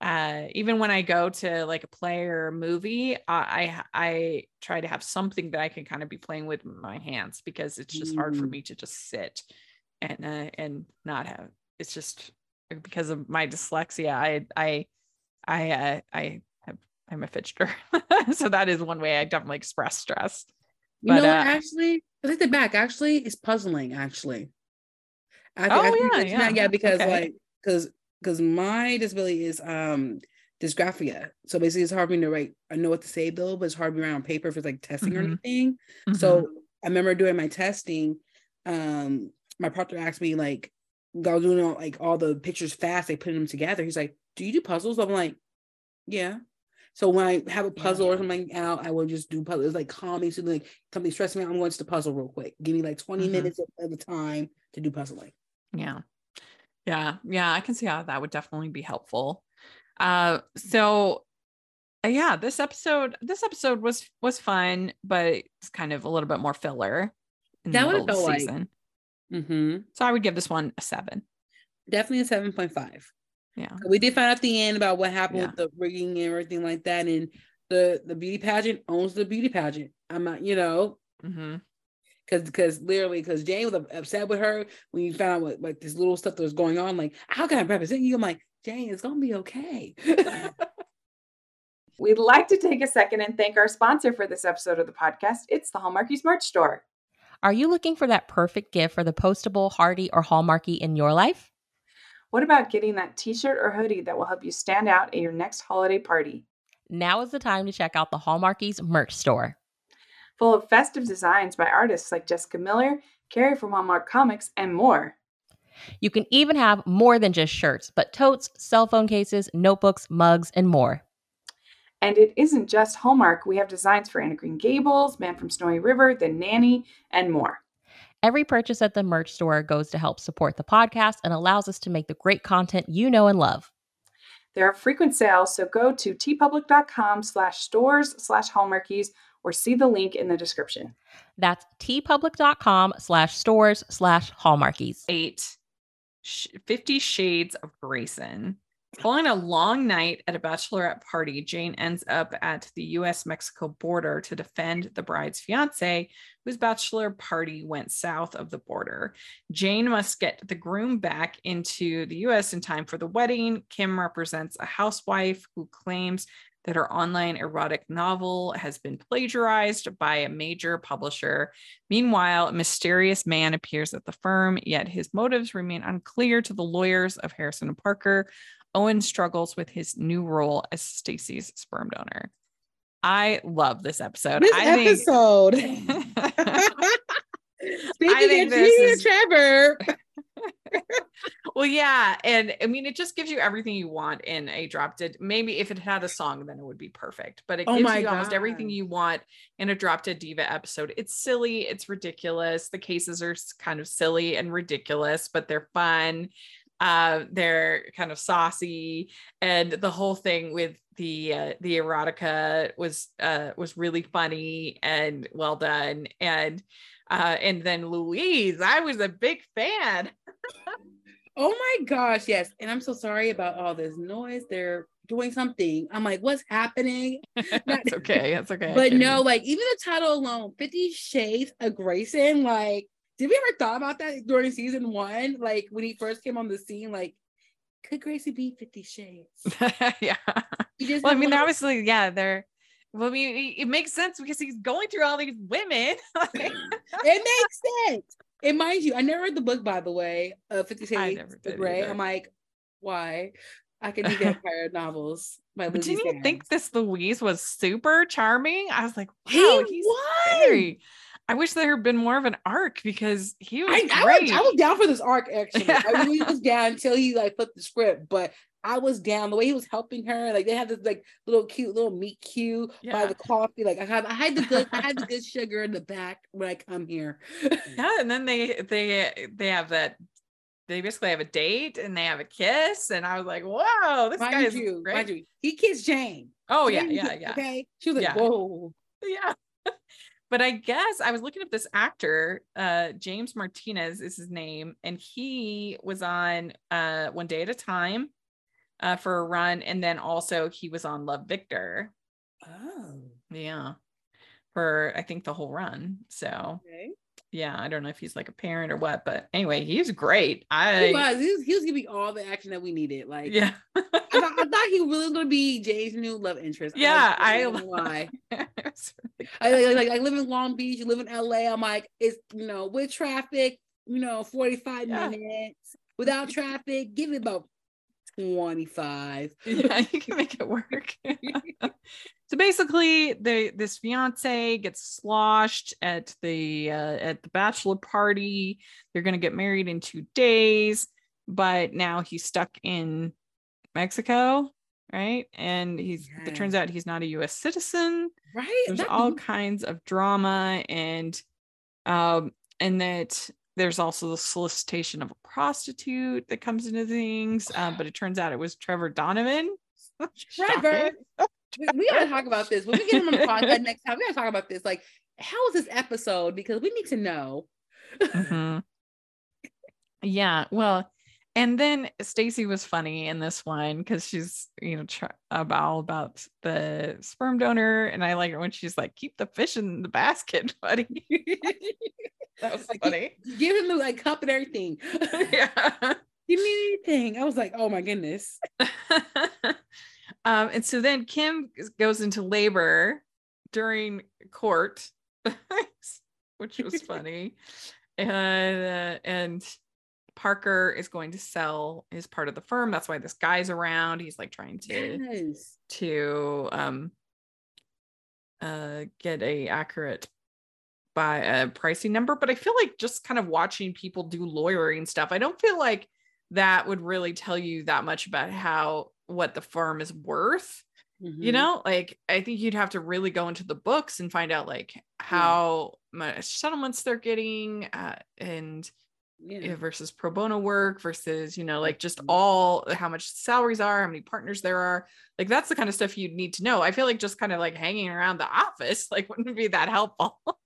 uh even when I go to like a play or a movie I I, I try to have something that I can kind of be playing with my hands because it's just mm. hard for mm. me to just sit and uh, and not have it's just because of my dyslexia I I I uh, I I'm a fidgeter so that is one way I definitely express stress you know, uh, actually, I take it back. Actually, it's puzzling. Actually, I, oh I, yeah, yeah, yeah, because okay. like, because because my disability is um dysgraphia. So basically, it's hard for me to write. I know what to say though, but it's hard to write on paper if it's like testing mm-hmm. or anything. Mm-hmm. So I remember doing my testing. Um, my proctor asked me like, I was doing all, like all the pictures fast. They put them together. He's like, "Do you do puzzles?" I'm like, "Yeah." So when I have a oh, puzzle yeah. or something out, I will just do puzzles. It's like calming. me, so like something stressing me out. I'm going to the puzzle real quick. Give me like 20 mm-hmm. minutes of the time to do puzzling. Yeah. Yeah. Yeah. I can see how that would definitely be helpful. Uh, so uh, yeah, this episode, this episode was, was fun, but it's kind of a little bit more filler. that would season. like. Mm-hmm. So I would give this one a seven. Definitely a 7.5. Yeah. We did find out the end about what happened yeah. with the rigging and everything like that. And the the beauty pageant owns the beauty pageant. I'm not, you know. Mm-hmm. Cause, cause literally, cause Jane was upset with her when you found out what like this little stuff that was going on. Like, how can I represent you? I'm like, Jane, it's gonna be okay. We'd like to take a second and thank our sponsor for this episode of the podcast. It's the Hallmarkies merch store. Are you looking for that perfect gift for the postable, Heartie, or Hallmarky in your life? What about getting that t shirt or hoodie that will help you stand out at your next holiday party? Now is the time to check out the Hallmarkies merch store. Full of festive designs by artists like Jessica Miller, Carrie from Hallmark Comics, and more. You can even have more than just shirts, but totes, cell phone cases, notebooks, mugs, and more. And it isn't just Hallmark. We have designs for Anne of Green Gables, Man from Snowy River, The Nanny, and more. Every purchase at the merch store goes to help support the podcast and allows us to make the great content you know and love. There are frequent sales, so go to teepublic.com slash stores slash hallmarkies or see the link in the description. That's teepublic.com slash stores slash hallmarkies. Eight, 50 Shades of Grayson. Following a long night at a bachelorette party, Jane ends up at the US Mexico border to defend the bride's fiance, whose bachelor party went south of the border. Jane must get the groom back into the US in time for the wedding. Kim represents a housewife who claims that her online erotic novel has been plagiarized by a major publisher. Meanwhile, a mysterious man appears at the firm, yet his motives remain unclear to the lawyers of Harrison and Parker. Owen struggles with his new role as Stacy's sperm donor. I love this episode. This I episode. Think... Speaking of is... Trevor. well, yeah, and I mean, it just gives you everything you want in a drop dead. Maybe if it had a song, then it would be perfect. But it oh gives you God. almost everything you want in a drop dead diva episode. It's silly, it's ridiculous. The cases are kind of silly and ridiculous, but they're fun uh, they're kind of saucy. And the whole thing with the uh, the erotica was uh, was really funny and well done. And uh, and then Louise I was a big fan. Oh my gosh yes. And I'm so sorry about all this noise. They're doing something. I'm like what's happening? That's okay that's okay but no like even the title alone 50 shades of Grayson like did we ever thought about that during season one? Like when he first came on the scene, like could Gracie be Fifty Shades? yeah. Well, I mean, they're obviously, yeah, they're. Well, I mean, it makes sense because he's going through all these women. it makes sense. And mind you, I never read the book, by the way, uh, Fifty Shades of Grey. I'm like, why? I can do vampire novels. By but didn't you think this Louise was super charming? I was like, wow, he he's was. I wish there had been more of an arc because he was I, I was, I was down for this arc actually. I really was down until he like flipped the script, but I was down the way he was helping her. Like they had this like little cute little meet cute yeah. by the coffee. Like I had I had the good I had the good sugar in the back when I come here. yeah, and then they they they have that they basically have a date and they have a kiss, and I was like, "Whoa, this mind guy is you, great." You, he kissed Jane. Oh Jane, yeah, yeah, yeah. Okay, she was like, yeah. "Whoa." Yeah. But I guess I was looking up this actor, uh, James Martinez is his name, and he was on uh, One Day at a Time uh, for a run, and then also he was on Love Victor. Oh. Yeah, for I think the whole run. So Okay. Yeah, I don't know if he's like a parent or what, but anyway, he's great. He I was. He was, he was giving all the action that we needed. Like, yeah. I, thought, I thought he really was going to be Jay's new love interest. Yeah, I, know why. Really I like, like I live in Long Beach, you live in LA. I'm like, it's you know, with traffic, you know, 45 Yeah. minutes. Without traffic, give it about 25. yeah, you can make it work. so basically, the this fiance gets sloshed at the uh, at the bachelor party. They're gonna get married in two days, but now he's stuck in Mexico, right? And he's it turns out he's not a U.S. citizen. Right? There's That- all kinds of drama and um and that there's also the solicitation of a prostitute that comes into things. Um, but it turns out it was Trevor Donovan. Trevor. We, we gotta talk about this. When we get him on the podcast next time, we gotta talk about this. Like, how was this episode? Because we need to know. Mhm. Yeah, well, and then Stacy was funny in this one because she's you know tr- about about the sperm donor, and I like it when she's like, "Keep the fish in the basket, buddy." that was Like, funny. Give him the like cup and everything. yeah. Give me anything. I was like, oh my goodness. um, and so then Kim goes into labor during court, which was funny. and uh, and Parker is going to sell his part of the firm. That's why this guy's around. He's like trying to Yes. to um uh get a accurate by a pricing number but i feel like just kind of watching people do lawyering stuff i don't feel like that would really tell you that much about how what the firm is worth you Mhm. know like i think you'd have to really go into the books and find out like how much settlements they're getting uh, and Yeah. yeah, versus pro bono work versus you know like just Mhm. all how much salaries are how many partners there are like that's the kind of stuff you'd need to know i feel like just kind of like hanging around the office like wouldn't be that helpful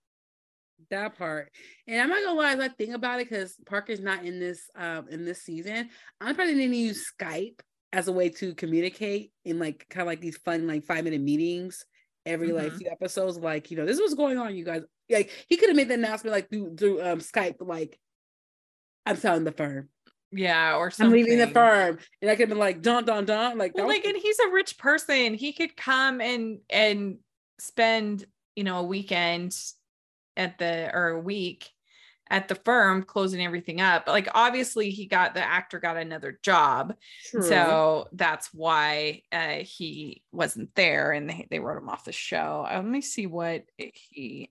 that part. And I'm not gonna lie, as I think about it, because Parker's not in this um in this season, I'm probably gonna use Skype as a way to communicate in like kind of like these fun like five minute meetings every like Mhm. few episodes. Like, you know, this is what's going on, you guys. Like he could have made the announcement like through through um Skype, like I'm selling the firm. yeah or I'm leaving the firm. And I could have been like dun dun. Like, well, was- like and he's a rich person he could come and and spend you know a weekend at the or a week at the firm closing everything up But like obviously he got the actor got another job True. So that's why uh, he wasn't there, and they, they wrote him off the show. Uh, Let me see what he.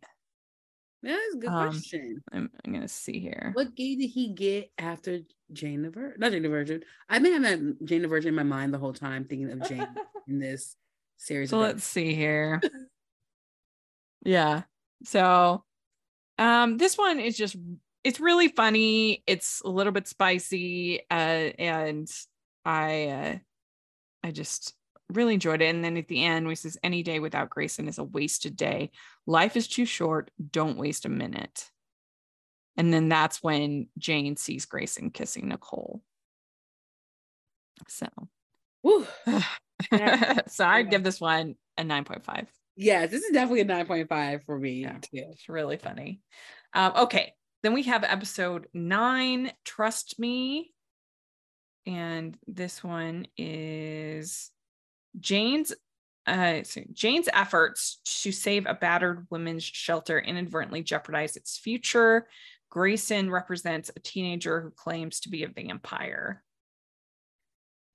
That is a good um, question. I'm, I'm gonna see here. What gay did he get after Jane the Virgin? Not Jane the Virgin. I've been having Jane the Virgin in my mind the whole time, thinking of Jane in this series. So of let's see here. yeah. So, um, this one is just it's really funny. It's a little bit spicy, uh, and I, uh, I just really enjoyed it. And then at the end, we says, "Any day without Grayson is a wasted day. Life is too short. Don't waste a minute." And then that's when Jane sees Grayson kissing Nicole. So, so I'd Yeah. give this one a nine point five. Yes, this is definitely a 9.5 for me. Yeah. too. It's really funny. Um, okay, then we have episode nine, Trust Me. And this one is Jane's uh so Jane's efforts to save a battered women's shelter inadvertently jeopardize its future. Grayson represents a teenager who claims to be a vampire.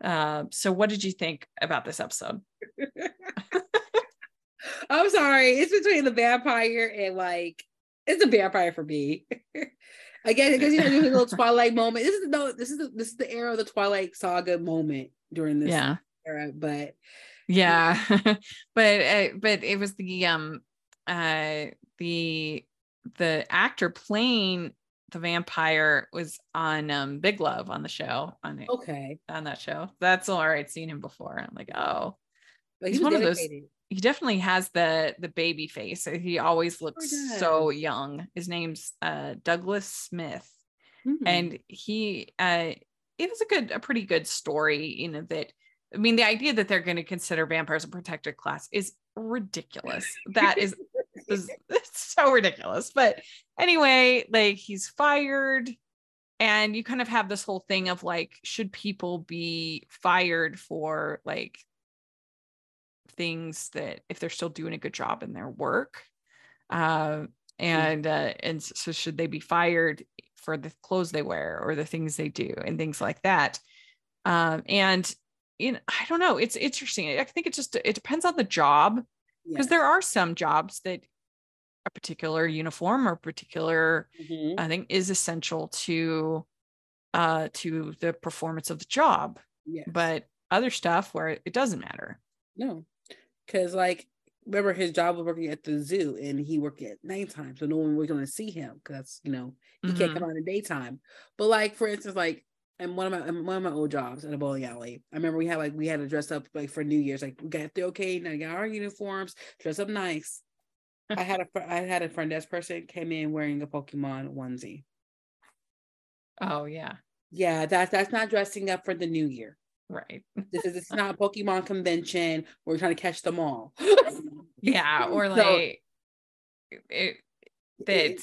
Uh, so what did you think about this episode? I'm sorry. It's between the vampire and like it's a vampire for me. I guess because you know there's a little Twilight moment. This is no, this is the, this is the era of the Twilight saga moment during this Yeah. Era. But yeah but uh, but it was the um uh the the actor playing the vampire was on um big love on the show on okay, on that show that's all right seen him before i'm like oh like He's he one of those- he definitely has the the baby face. He always looks Oh, so young. His name's uh Douglas Smith Hmm. and he uh it was a good a pretty good story you know that i mean the idea that they're going to consider vampires a protected class is ridiculous. That is, is it's so ridiculous. But anyway like he's fired and you kind of have this whole thing of like should people be fired for like things that if they're still doing a good job in their work? Uh, and uh, and so should they be fired for the clothes they wear or the things they do and things like that? Um, and you know, I don't know it's interesting I think it just it depends on the job because Yes. there are some jobs that a particular uniform or particular Mhm. I think is essential to uh to the performance of the job Yes. but other stuff where it doesn't matter No, because like remember his job was working at the zoo, and he worked at nighttime, so no one was going to see him because you know he can't Mhm. come out in the daytime. But like for instance, like in one of my one of my old jobs at a bowling alley, I remember we had like we had to dress up like for New Year's, like we got the okay, now we got our uniforms, dress up nice. I had a fr- I had a front desk person came in wearing a Pokemon onesie. oh yeah Yeah, that's that's not dressing up for the New Year. right This is it's not a Pokemon convention. We're trying to catch them all. yeah or So- like it, that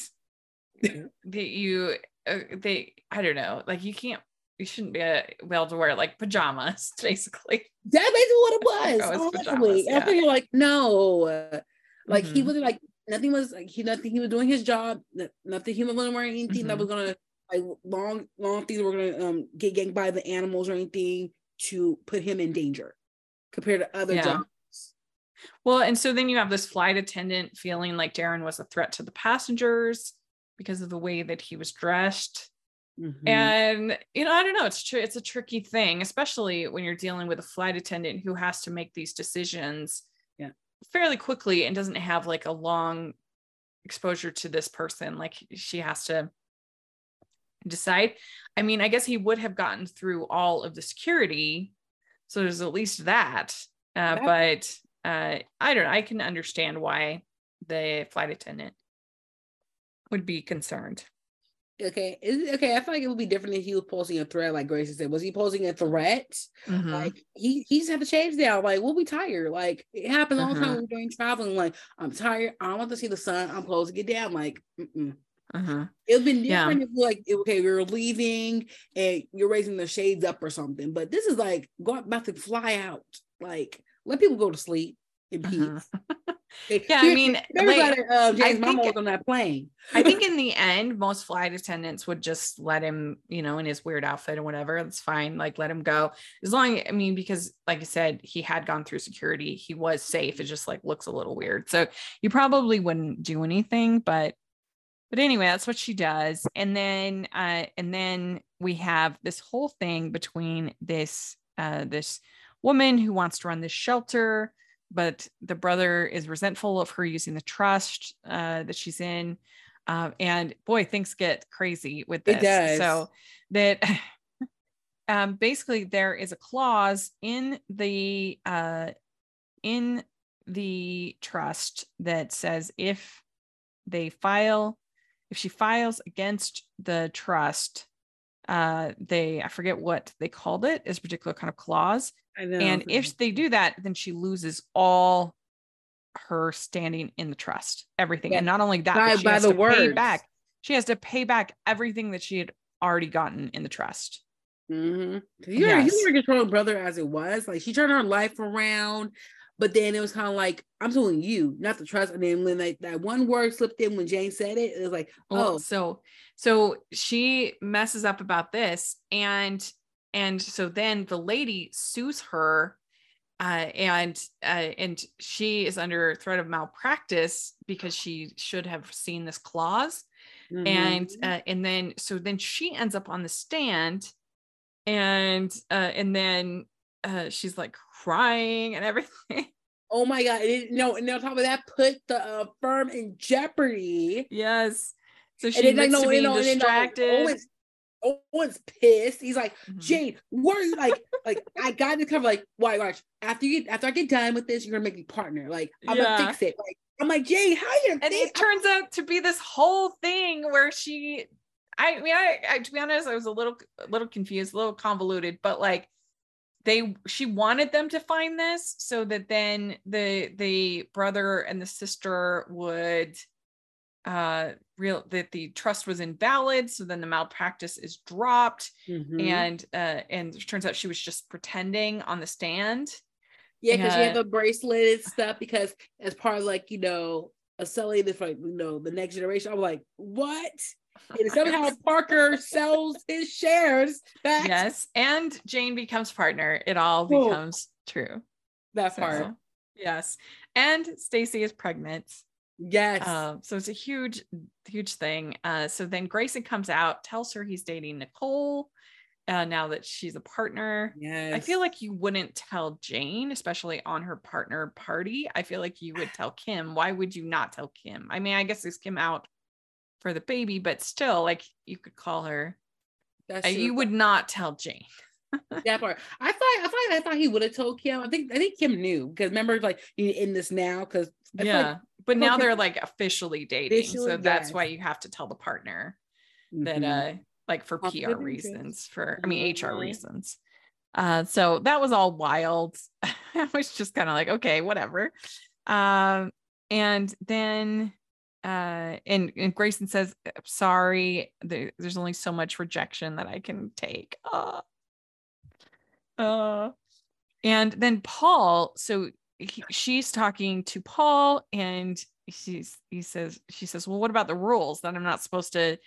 that you uh, they i don't know like you can't you shouldn't be uh, able to wear like pajamas basically That's basically what it was. Oh, honestly. I think you're like, no. Like he Mhm. wasn't like nothing was like he nothing he was doing his job. Nothing he wasn't wearing anything that Mhm. was gonna like long long things were gonna um get ganked by the animals or anything to put him in danger compared to other Yeah. jobs. well and so then you have this flight attendant feeling like darren was a threat to the passengers because of the way that he was dressed Mhm. and you know i don't know it's true it's a tricky thing especially when you're dealing with a flight attendant who has to make these decisions Yeah. fairly quickly and doesn't have like a long exposure to this person like she has to decide i mean i guess he would have gotten through all of the security so there's at least that uh, That- but uh, i don't know i can understand why the flight attendant would be concerned okay, is it, okay. I feel like it would be different if he was posting a threat, like Gracie said. Was he posing a threat? Mhm. Like he he just had to change down. Like we'll be tired. Like it happens all the time Uh-huh. when we're doing traveling. Like I'm tired. I don't want to see the sun. I'm closing it down. Like mm-mm. Uh-huh. it would been Yeah. different if like okay we are leaving and you're raising the shades up or something. But this is like going about to fly out. Like let people go to sleep in peace. Uh-huh. Yeah, I mean, Everybody, like, uh, James, I Mama think- was on that plane. I think in the end, most flight attendants would just let him, you know, in his weird outfit or whatever. It's fine. Like let him go. As long, I mean, because like I said, he had gone through security. He was safe. It just like looks a little weird. So you probably wouldn't do anything, but but anyway, that's what she does. And then uh and then we have this whole thing between this uh this woman who wants to run this shelter but the brother is resentful of her using the trust uh, that she's in. Um, and boy, things get crazy with this. So that um, basically there is a clause in the uh, in the trust that says if they file, if she files against the trust, uh, they I forget what they called it, is a particular kind of clause. And if they do that, then she loses all her standing in the trust, everything. And not only that, By- she by has the to pay back. She has to pay back everything that she had already gotten in the trust. Mm-hmm. You were, Yes. were controlling brother as it was. Like she turned her life around, but then it was kind of like, I'm suing you, not the trust. And then when like that one word slipped in when Jane said it, it was like, Well, oh, so so she messes up about this, and and so then the lady sues her, uh, and uh, and she is under threat of malpractice because she should have seen this clause. and mhm. uh, and then so then she ends up on the stand and uh and then uh she's like crying and everything oh my god, it, no, and on top of that, put the uh, firm in jeopardy. yes so And she then like no, to being no, and no, distracted Owen's pissed. He's like, Mhm. Jane, what are you like? like I got to cover. Like, why? Watch after you after I get done with this, you're gonna make me partner. Like, I'm Yeah. gonna fix it. Like, I'm like, Jane, how you? and it turns out to be this whole thing where she i mean I, I to be honest i was a little a little confused a little convoluted but like they she wanted them to find this so that then the the brother and the sister would uh real that the trust was invalid so then the malpractice is dropped Mhm. and uh and it turns out she was just pretending on the stand yeah, because she had the bracelet and stuff. Because as part of like you know a selling this like you know the next generation, I'm like, what? And somehow Parker sells his shares back. yes and jane becomes partner it all Cool. becomes true that So, part. yes. And Stacy is pregnant. Yes. Um, so it's a huge, huge thing. Uh, so then Grayson comes out, tells her he's dating Nicole uh, now that she's a partner. yes. I feel like you wouldn't tell Jane, especially on her partner party. I feel like you would tell Kim. Why would you not tell Kim? I mean, I guess it's Kim out for the baby, but still, like you could call her. That's Uh, you would not tell Jane. That part. I thought I thought I thought he would have told Kim. I think I think Kim knew because remember like you need to end this now because Yeah. but now think- they're like officially dating. so that's why you have to tell the partner. Mm-hmm. that uh like for PR reasons for I mean HR reasons. Uh so that was all wild. I was just kind of like okay whatever. Um and then uh and, and Grayson says sorry there, there's only so much rejection that I can take. Uh, uh and then Paul so he, she's talking to Paul and she's he says she says well what about the rules that I'm not supposed to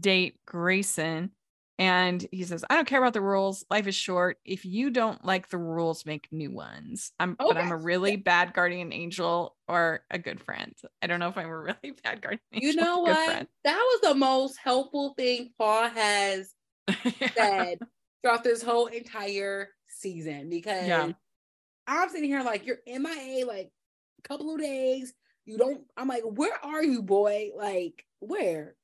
date Grayson. And he says, I don't care about the rules. Life is short. If you don't like the rules, make new ones. I'm but I'm a really bad guardian angel or a good friend. I don't know if I'm a really bad guardian angel. you know or a good what? friend. That was the most helpful thing Paul has said throughout this whole entire season because Yeah. I'm sitting here like you're MIA like a couple of days. You don't. I'm like, where are you, boy? Like where?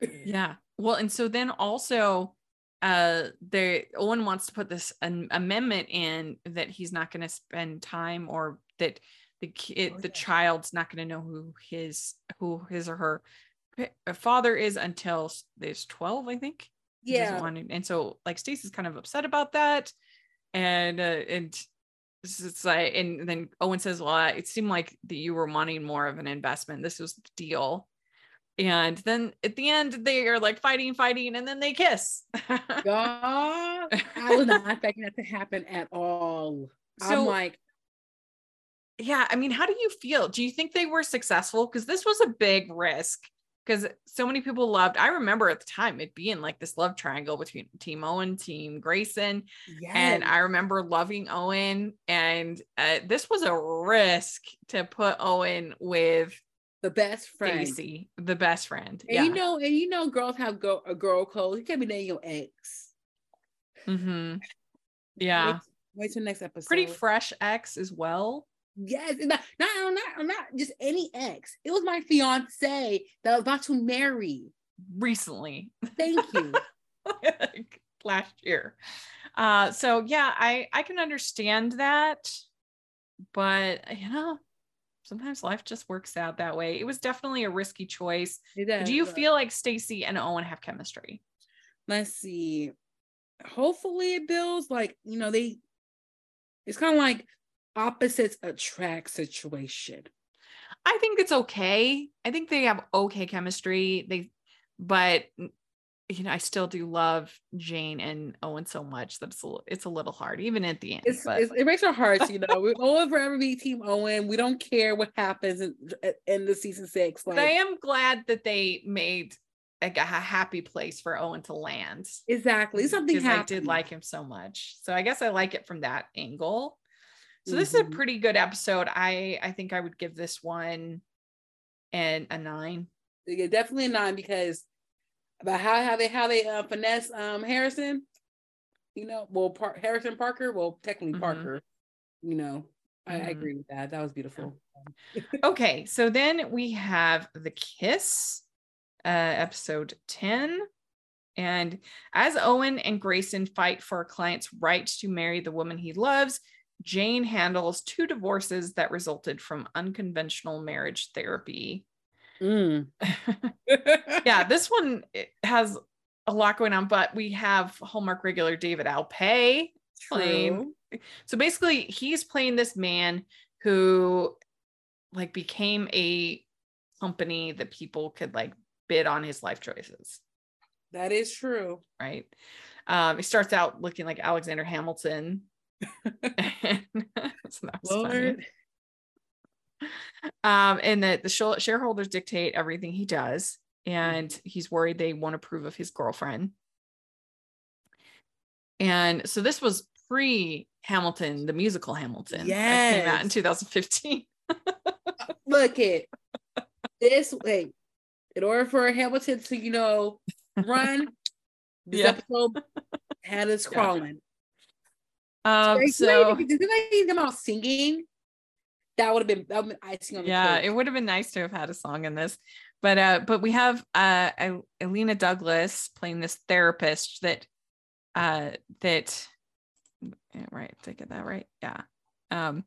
yeah. Well, and so then also uh there Owen wants to put this an amendment in that he's not going to spend time or that the kid Oh, the child's not going to know who his who his or her father is until there's 12 i think Yeah. want and so like Stacey's kind of upset about that and uh, and it's like and then Owen says well it seemed like that you were wanting more of an investment. This was the deal. And then at the end they are like fighting fighting and then they kiss. God, I was not expecting that to happen at all. I'm So- like, yeah i mean how do you feel? Do you think they were successful? Because this was a big risk because so many people loved i remember at the time it being like this love triangle between team owen team grayson and i remember loving owen and uh, this was a risk to put owen with the best friend. Stacey, the best friend And yeah you know, and you know, girls have go a girl code. You can't be dating your ex. hmm yeah Wait, wait till next episode. pretty fresh ex as well Yes, not, not not not just any ex. It was my fiance that I was about to marry. recently Thank you. like last year. Uh so yeah, I I can understand that but you know, sometimes life just works out that way. It was definitely a risky choice. Does, Do you but- feel like Stacy and Owen have chemistry? Let's see. Hopefully, it builds like you know they. It's kind of like opposites attract situation. I think it's okay. I think they have okay chemistry. They but you know, I still do love Jane and Owen so much that it's a, it's a little hard, even at the end. It's, but it's it breaks our hearts, you know. We will forever be Team Owen. We don't care what happens in, in the season six. but I am glad that they made like a happy place for Owen to land. exactly something because happened. I did like him so much. So I guess I like it from that angle. So this is a Mhm. pretty good episode. I I think I would give this one and a nine. Yeah, definitely a nine because about how how they how they uh, finesse um Harrison, you know, well Par- Harrison Parker, well technically Mhm. Parker, you know, I, I Mhm. agree with that. That was beautiful. Okay, so then we have the kiss, uh, episode ten. And as Owen and Grayson fight for a client's right to marry the woman he loves, Jane handles two divorces that resulted from unconventional marriage therapy. Mm. yeah, this one has a lot going on, but we have Hallmark regular David Alpay playing. So basically, he's playing this man who like became a company that people could like bid on his life choices. That is true. Right. Um, he starts out looking like Alexander Hamilton. so Lord. Um, and that the shareholders dictate everything he does, and he's worried they won't approve of his girlfriend. And so this was pre Hamilton, the musical Hamilton. Yeah, came out in 2015. Look it. This way. In order for Hamilton to, you know, run, this yeah. episode had us crawling. Um, so did they come out singing? That would have been that would have been icing on the Yeah, cake. it would have been nice to have had a song in this. But uh, but we have uh Illeana Douglas playing this therapist that uh that right, did I get that right? Yeah. Um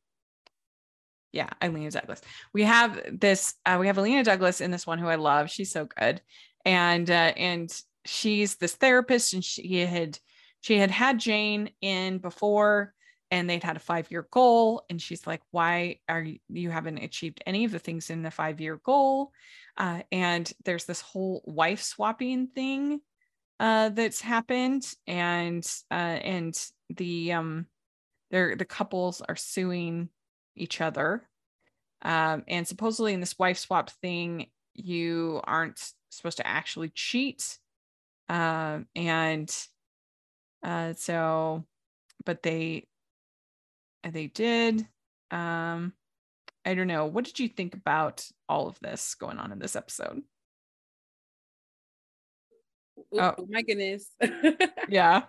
yeah, Illeana Douglas. We have this, uh, we have Illeana Douglas in this one who I love. She's so good. And uh, and she's this therapist and she had she had had Jane in before and they'd had a five year goal. And she's like, why are you, you haven't achieved any of the things in the five year goal? Uh, and there's this whole wife swapping thing uh, that's happened. And uh, and the um, the couples are suing each other. Um, and supposedly in this wife swap thing, you aren't supposed to actually cheat. Um, and uh, so, but they they did. Um, I don't know. What did you think about all of this going on in this episode? Oh, oh my goodness. yeah.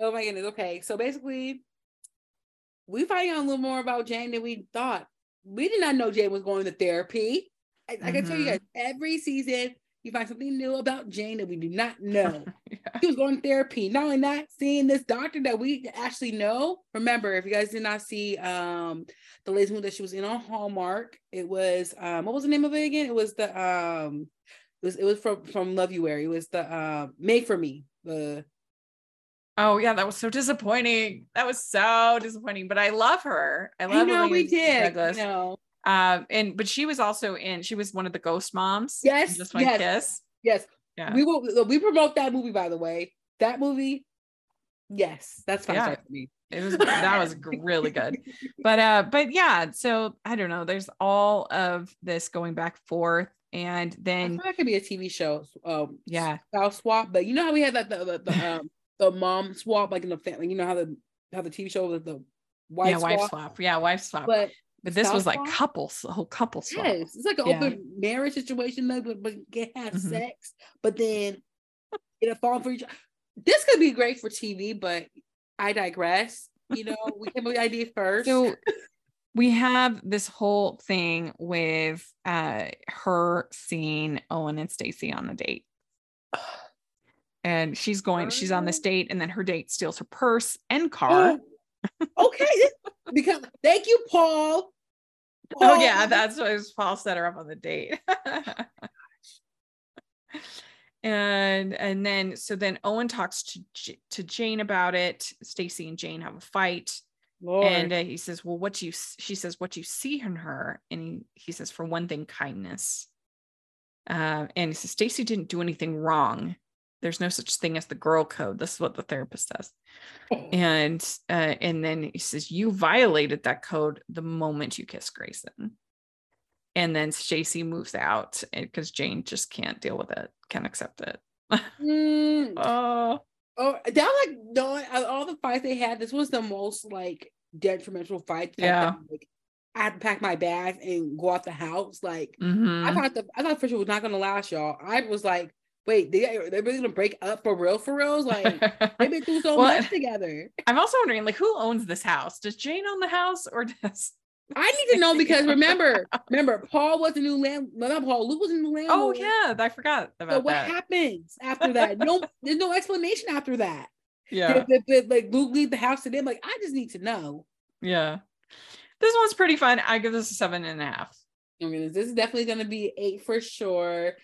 Oh my goodness. Okay. So basically, we find out a little more about Jane than we thought. We did not know Jane was going to therapy. I, mm-hmm. I can tell you mm-hmm. guys, every season you find something new about Jane that we do not know. She was going to therapy. Not only that, seeing this doctor that we actually know. Remember, if you guys did not see um the latest movie that she was in on Hallmark, it was um what was the name of it again? It was the um it was it was from from Loveuary. It was the uh, Made for Me. The Oh yeah, that was so disappointing. That was so disappointing. But I love her. I love. I know we did. Douglas. No. Um, and but she was also in. She was one of the ghost moms. Yes. Just one yes, kiss. Yes. Yeah. We will. We promote that movie. By the way, that movie. Yes, that's fine yeah. for me. It was that was really good. But uh, but yeah. So I don't know. There's all of this going back forth and then that could be a TV show. Um, yeah, spouse swap. But you know how we had that the, the, the um the mom swap, like in the family. You know how the how the TV show was the wife swap. yeah, swap? wife swap. Yeah, wife swap. But but this was like couples, a whole couple swap. Yes, it's like an yeah. open marriage situation, though, but, but get have mm-hmm. sex, but then get a fall for each other. This could be great for TV, but I digress. You know, we came up with the idea first. So we have this whole thing with uh her seeing Owen and Stacy on a date and she's going she's on this date and then her date steals her purse and car okay because thank you paul. paul. oh yeah that's what paul set her up on the date and and then so then owen talks to to jane about it stacy and jane have a fight Lord. and uh, he says well what do you she says what do you see in her and he, he says for one thing kindness uh, and he says stacy didn't do anything wrong there's no such thing as the girl code this is what the therapist says and uh, and then he says you violated that code the moment you kiss grayson and then stacy moves out because jane just can't deal with it can't accept it mm. oh oh that was like no all the fights they had this was the most like detrimental fight yeah like, I had to pack my bags and go out the house. Like mm-hmm. I thought the I thought Fisher was not gonna last, y'all. I was like, wait, they they really gonna break up for real? For real? Like they've been through so well, much together. I'm also wondering, like, who owns this house? Does Jane own the house, or does I need to know because remember, remember, Paul was the new land. No, not Paul. Luke was the new land. Oh yeah, I forgot about that. So what that. happens after that? No, there's no explanation after that. yeah, Did, did- like Luke leave the house to them? Like, I just need to know. yeah. This one's pretty fun. I give this a seven and a half. I mean, this is definitely gonna be eight for sure.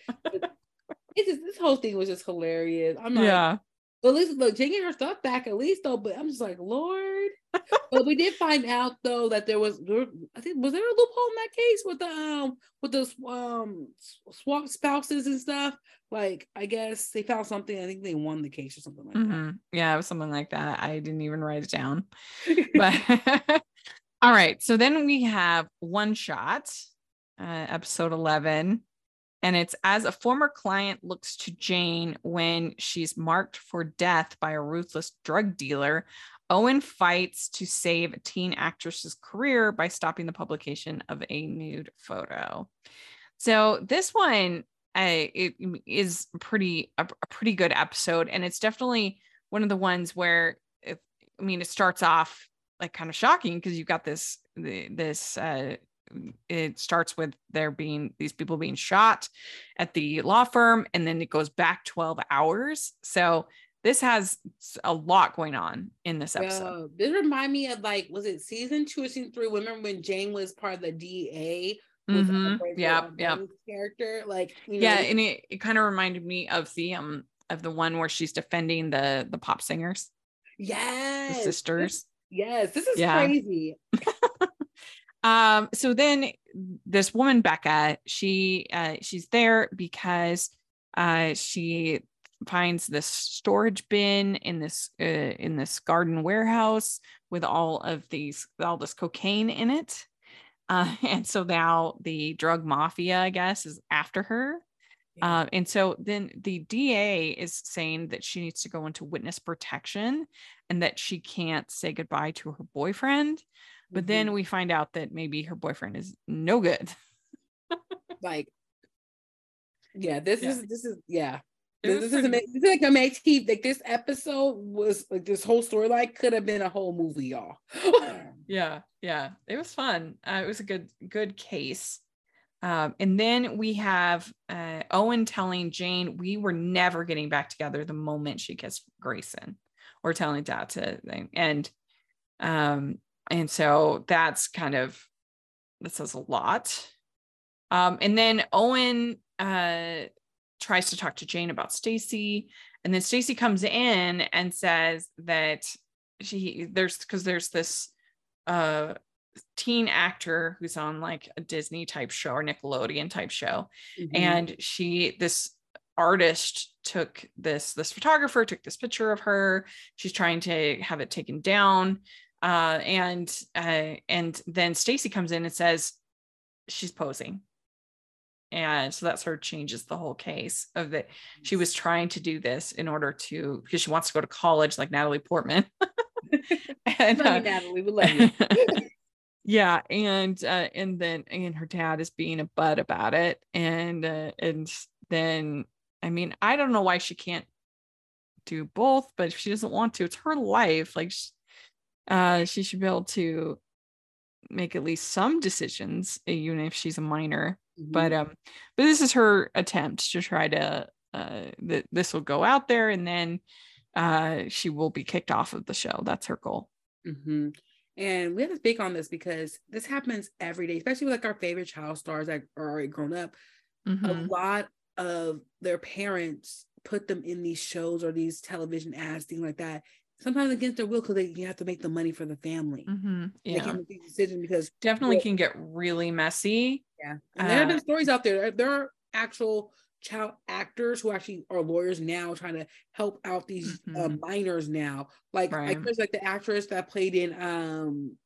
It's just this whole thing was just hilarious. I'm like, yeah, but at least look, get her stuff back at least though. But I'm just like, Lord. but we did find out though that there was, there, I think, was there a loophole in that case with the um with the um swap spouses and stuff? Like, I guess they found something. I think they won the case or something like Mhm. yeah, it was something like that. I didn't even write it down. But all right, so then we have one shot, uh, episode eleven, and it's as a former client looks to Jane when she's marked for death by a ruthless drug dealer. Owen fights to save a teen actress's career by stopping the publication of a nude photo. So this one uh, it is pretty a, a pretty good episode, and it's definitely one of the ones where if, I mean it starts off like kind of shocking because you've got this this uh, it starts with there being these people being shot at the law firm, and then it goes back twelve hours. So this has a lot going on in this episode. Yo, this remind me of like, was it season two or season three? Remember when Jane was part of the DA? with, uh, Mhm. Brandon Yep, yep. Character, like you know, yeah and it, it kind of reminded me of the um of the one where she's defending the the pop singers the yes, sisters Yes, this is Yeah. crazy. um so then this woman becca she uh she's there because uh she finds this storage bin in this uh, in this garden warehouse with all of these all this cocaine in it uh and so now the drug mafia i guess is after her. Uh, and so then the DA is saying that she needs to go into witness protection and that she can't say goodbye to her boyfriend. But then Mhm. we find out that maybe her boyfriend is no good. like, yeah, this Yeah. is this is yeah. This, this is pretty- ama- this is like amazing. Like this episode was like this whole storyline could have been a whole movie, y'all. Yeah, yeah, it was fun. Uh, it was a good, good case. Um, and then we have uh, Owen telling Jane we were never getting back together the moment she kissed Grayson, or telling Dad to thing. And um, and so that's kind of that says a lot. Um, and then Owen uh tries to talk to Jane about Stacy, and then Stacy comes in and says that she there's because there's this uh teen actor who's on like a Disney type show or Nickelodeon type show Mhm. and she this artist took this this photographer took this picture of her she's trying to have it taken down uh and uh and then Stacy comes in and says she's posing and so that's her changes the whole case of that she was trying to do this in order to because she wants to go to college like Natalie Portman and uh, Natalie. We love you. yeah and uh and then and her dad is being a butt about it and uh, and then i mean i don't know why she can't do both but if she doesn't want to it's her life like sh- uh she should be able to make at least some decisions even if she's a minor but Mhm. um but this is her attempt to try to uh that this will go out there and then uh she will be kicked off of the show that's her goal hmm And we have to speak on this because this happens every day, especially with like our favorite child stars that are already grown up. A Mhm. lot of their parents put them in these shows or these television ads, things like that. Sometimes against their will because they you have to make the money for the family. Mhm. They can't make these decisions because definitely Well- can get really messy yeah, and there have Uh, been stories out there. There are actual child actors who actually are lawyers now trying to help out these uh, Mhm. minors now. Like like Right. there's like the actress that played in um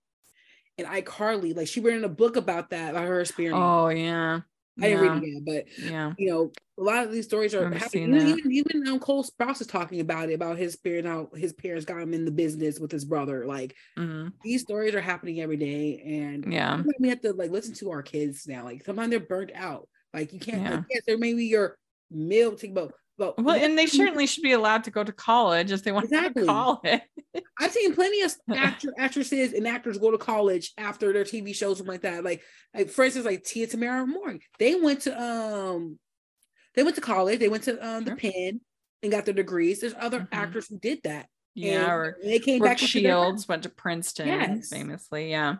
in iCarly, like she written a book about that, about her experience. oh yeah I didn't read it yet, but yeah you know, a lot of these stories are happening. Even, even, um, Cole Sprouse is talking about it, about his parents, how his parents got him in the business with his brother. Like Mhm. these stories are happening every day, and yeah we have to like listen to our kids now. Like sometimes they're burnt out. Like you can't. Yeah. Like, yes, there may be your meal to about. But well and they certainly should be allowed to go to college if they want to go to college I've seen plenty of actor, actresses and actors go to college after their TV shows and like that. Like, like for instance, like Tia Tamera Mowry, they went to um, they went to college, they went to um the Penn and got their degrees. There's other Mhm. actors who did that. Yeah, And or they came Brooke back Shields went to Princeton Yes. famously. Yeah.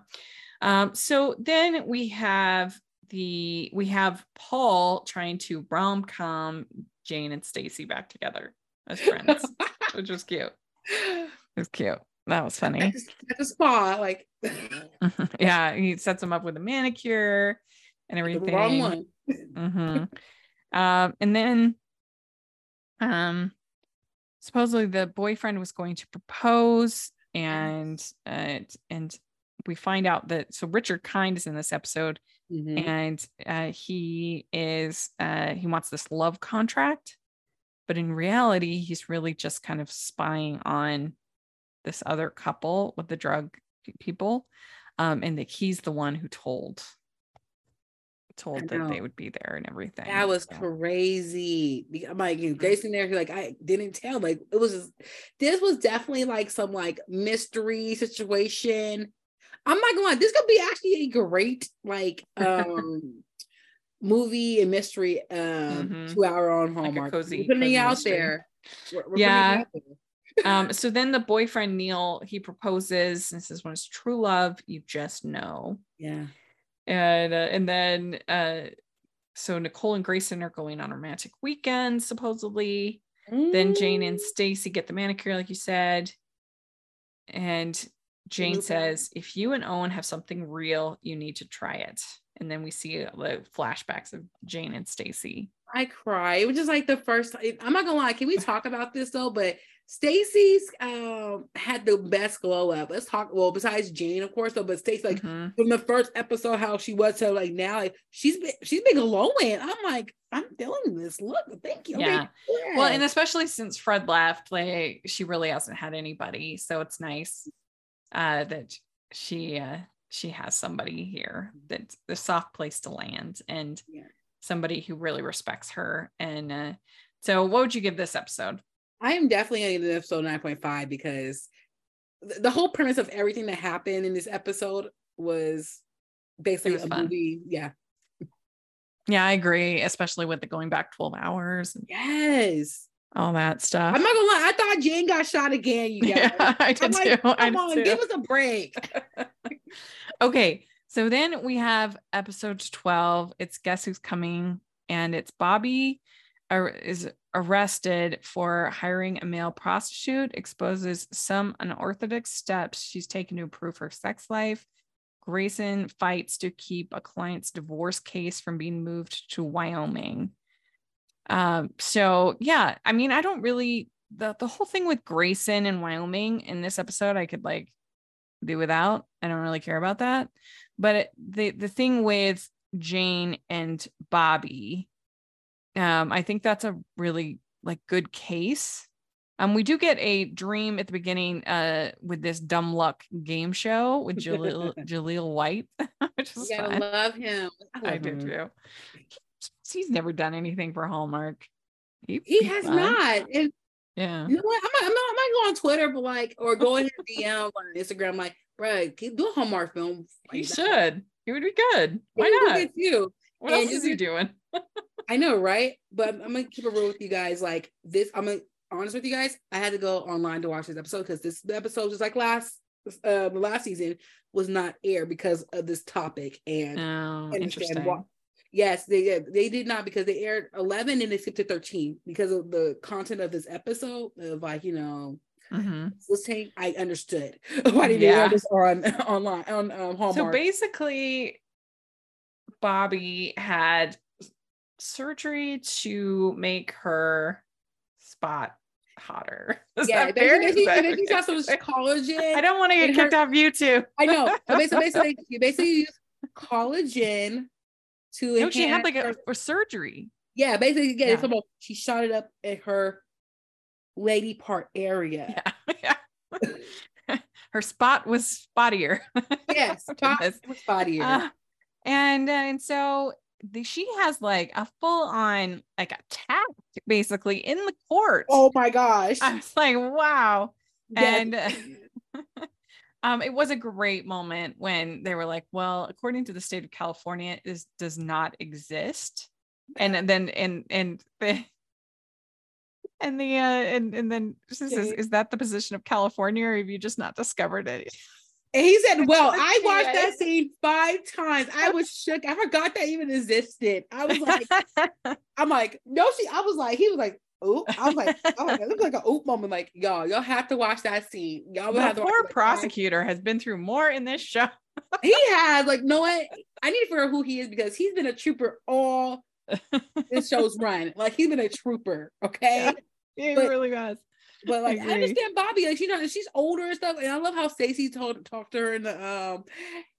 Um, so then we have the we have Paul trying to rom com Jane and Stacy back together as friends, which was cute. It was cute. That was funny. at the, at the spa, like yeah, he sets him up with a manicure and everything. the wrong one. Mm-hmm. um, and then, um, supposedly the boyfriend was going to propose, and uh, and we find out that so Richard Kind is in this episode, Mhm. and uh, he is uh, he wants this love contract, but in reality, he's really just kind of spying on this other couple with the drug people, um, and that he's the one who told told that they would be there and everything. That was so. crazy. I'm like, and Jason there, he like, I didn't tell. Like, it was just, this was definitely like some like mystery situation. I'm not gonna lie, this could be actually a great like um movie and mystery um Mhm. two hour on Like Hallmark. cozy- We're putting it cozy out mystery. there. We're- we're it Yeah. out there. Um, so then the boyfriend Neil he proposes and says, "When it's true love, you just know." Yeah. and uh, and then uh so Nicole and Grayson are going on a romantic weekend supposedly. Then Jane and Mm. Stacy get the manicure like you said. And Jane on. says, "If you and Owen have something real, you need to try it." And then we see the flashbacks of Jane and Stacy. I cry. It was just like the first I'm not gonna lie. Can we talk about this though? But Stacy's um had the best glow up. Let's talk. Well, besides Jane, of course, though, but Stacy, like Mhm. from the first episode, how she was to like now, like she's been she's been glowing. I'm like, I'm feeling this. Look, thank you. Okay, Yeah. Well, and especially since Fred left, like she really hasn't had anybody, so it's nice uh that she uh she has somebody here that's the soft place to land and Yeah. somebody who really respects her. And uh so what would you give this episode? I am definitely give episode 9.5 because th- the whole premise of everything that happened in this episode was basically was a fun. movie. Yeah. Yeah, I agree, especially with the going back 12 hours Yes. all that stuff. I'm not gonna lie, I thought Jane got shot again, you guys. yeah, I I'm did like, too. I Come did on, too. give us a break. Okay, so then we have episode 12. It's Guess Who's Coming, and it's Bobby is arrested for hiring a male prostitute, exposes some unorthodox steps she's taken to improve her sex life. Grayson fights to keep a client's divorce case from being moved to Wyoming. Um, so yeah, I mean, I don't really the the whole thing with Grayson and Wyoming in this episode, I could like do without. I don't really care about that. But it, the the thing with Jane and Bobby, um, I think that's a really like good case. Um, we do get a dream at the beginning uh with this dumb luck game show with Jaleel Jaleel White, which is You gotta fun. love him. I love do him. too. He's never done anything for Hallmark. He he's has fun. not. And Yeah. you know what? I might, I'm not, I'm not going on Twitter, but like, or go in DM or Instagram, like, bro, keep do a Hallmark film. He should. He would be good. Why He would be not? good too. What And else is he doing? I know, right? But I'm, I'm gonna keep it real with you guys. Like this, I'm gonna honest with you guys. I had to go online to watch this episode because this episode, just like last uh the last season, was not aired because of this topic and Oh, understand why. Yes, they they did not because they aired 11 and they skipped to 13 because of the content of this episode of like you know Mhm. listening. I understood why they Yeah. did this on online on um, Hallmark. So basically, Bobby had surgery to make her spot hotter. Is yeah, basically, basically, that- got some collagen. I don't want to get kicked her- off YouTube. I know. So basically, basically, you basically use collagen to No, she had like a, her- a surgery. yeah, basically, yeah, Yeah. it's about she shot it up at her lady part area. Yeah. yeah. her spot was spottier. Yes, spot, Goodness. spottier. Uh, and uh, and so the, she has like a full on like attack basically in the court. oh my gosh! I was like, wow. Yes. And Um, it was a great moment when they were like, "Well, according to the state of California, this does not exist," and, and then and and the and the uh and and then is, is that the position of California, or have you just not discovered it? And he said, Well, I watched that scene five times. I was shook. I forgot that even existed. I was like, I'm like, no, she, I was like, he was like, oop. I was like, oh it looked like an oop moment. Like, y'all, y'all have to watch that scene. Y'all The have to poor prosecutor has been through more in this show. He has, like, no what? I need to figure out who he is because he's been a trooper all this show's run. Like, he's been a trooper, okay? he But- really was. But like I, agree. understand Bobby, like you know, she's older and stuff. And I love how Stacy told talked to her in the um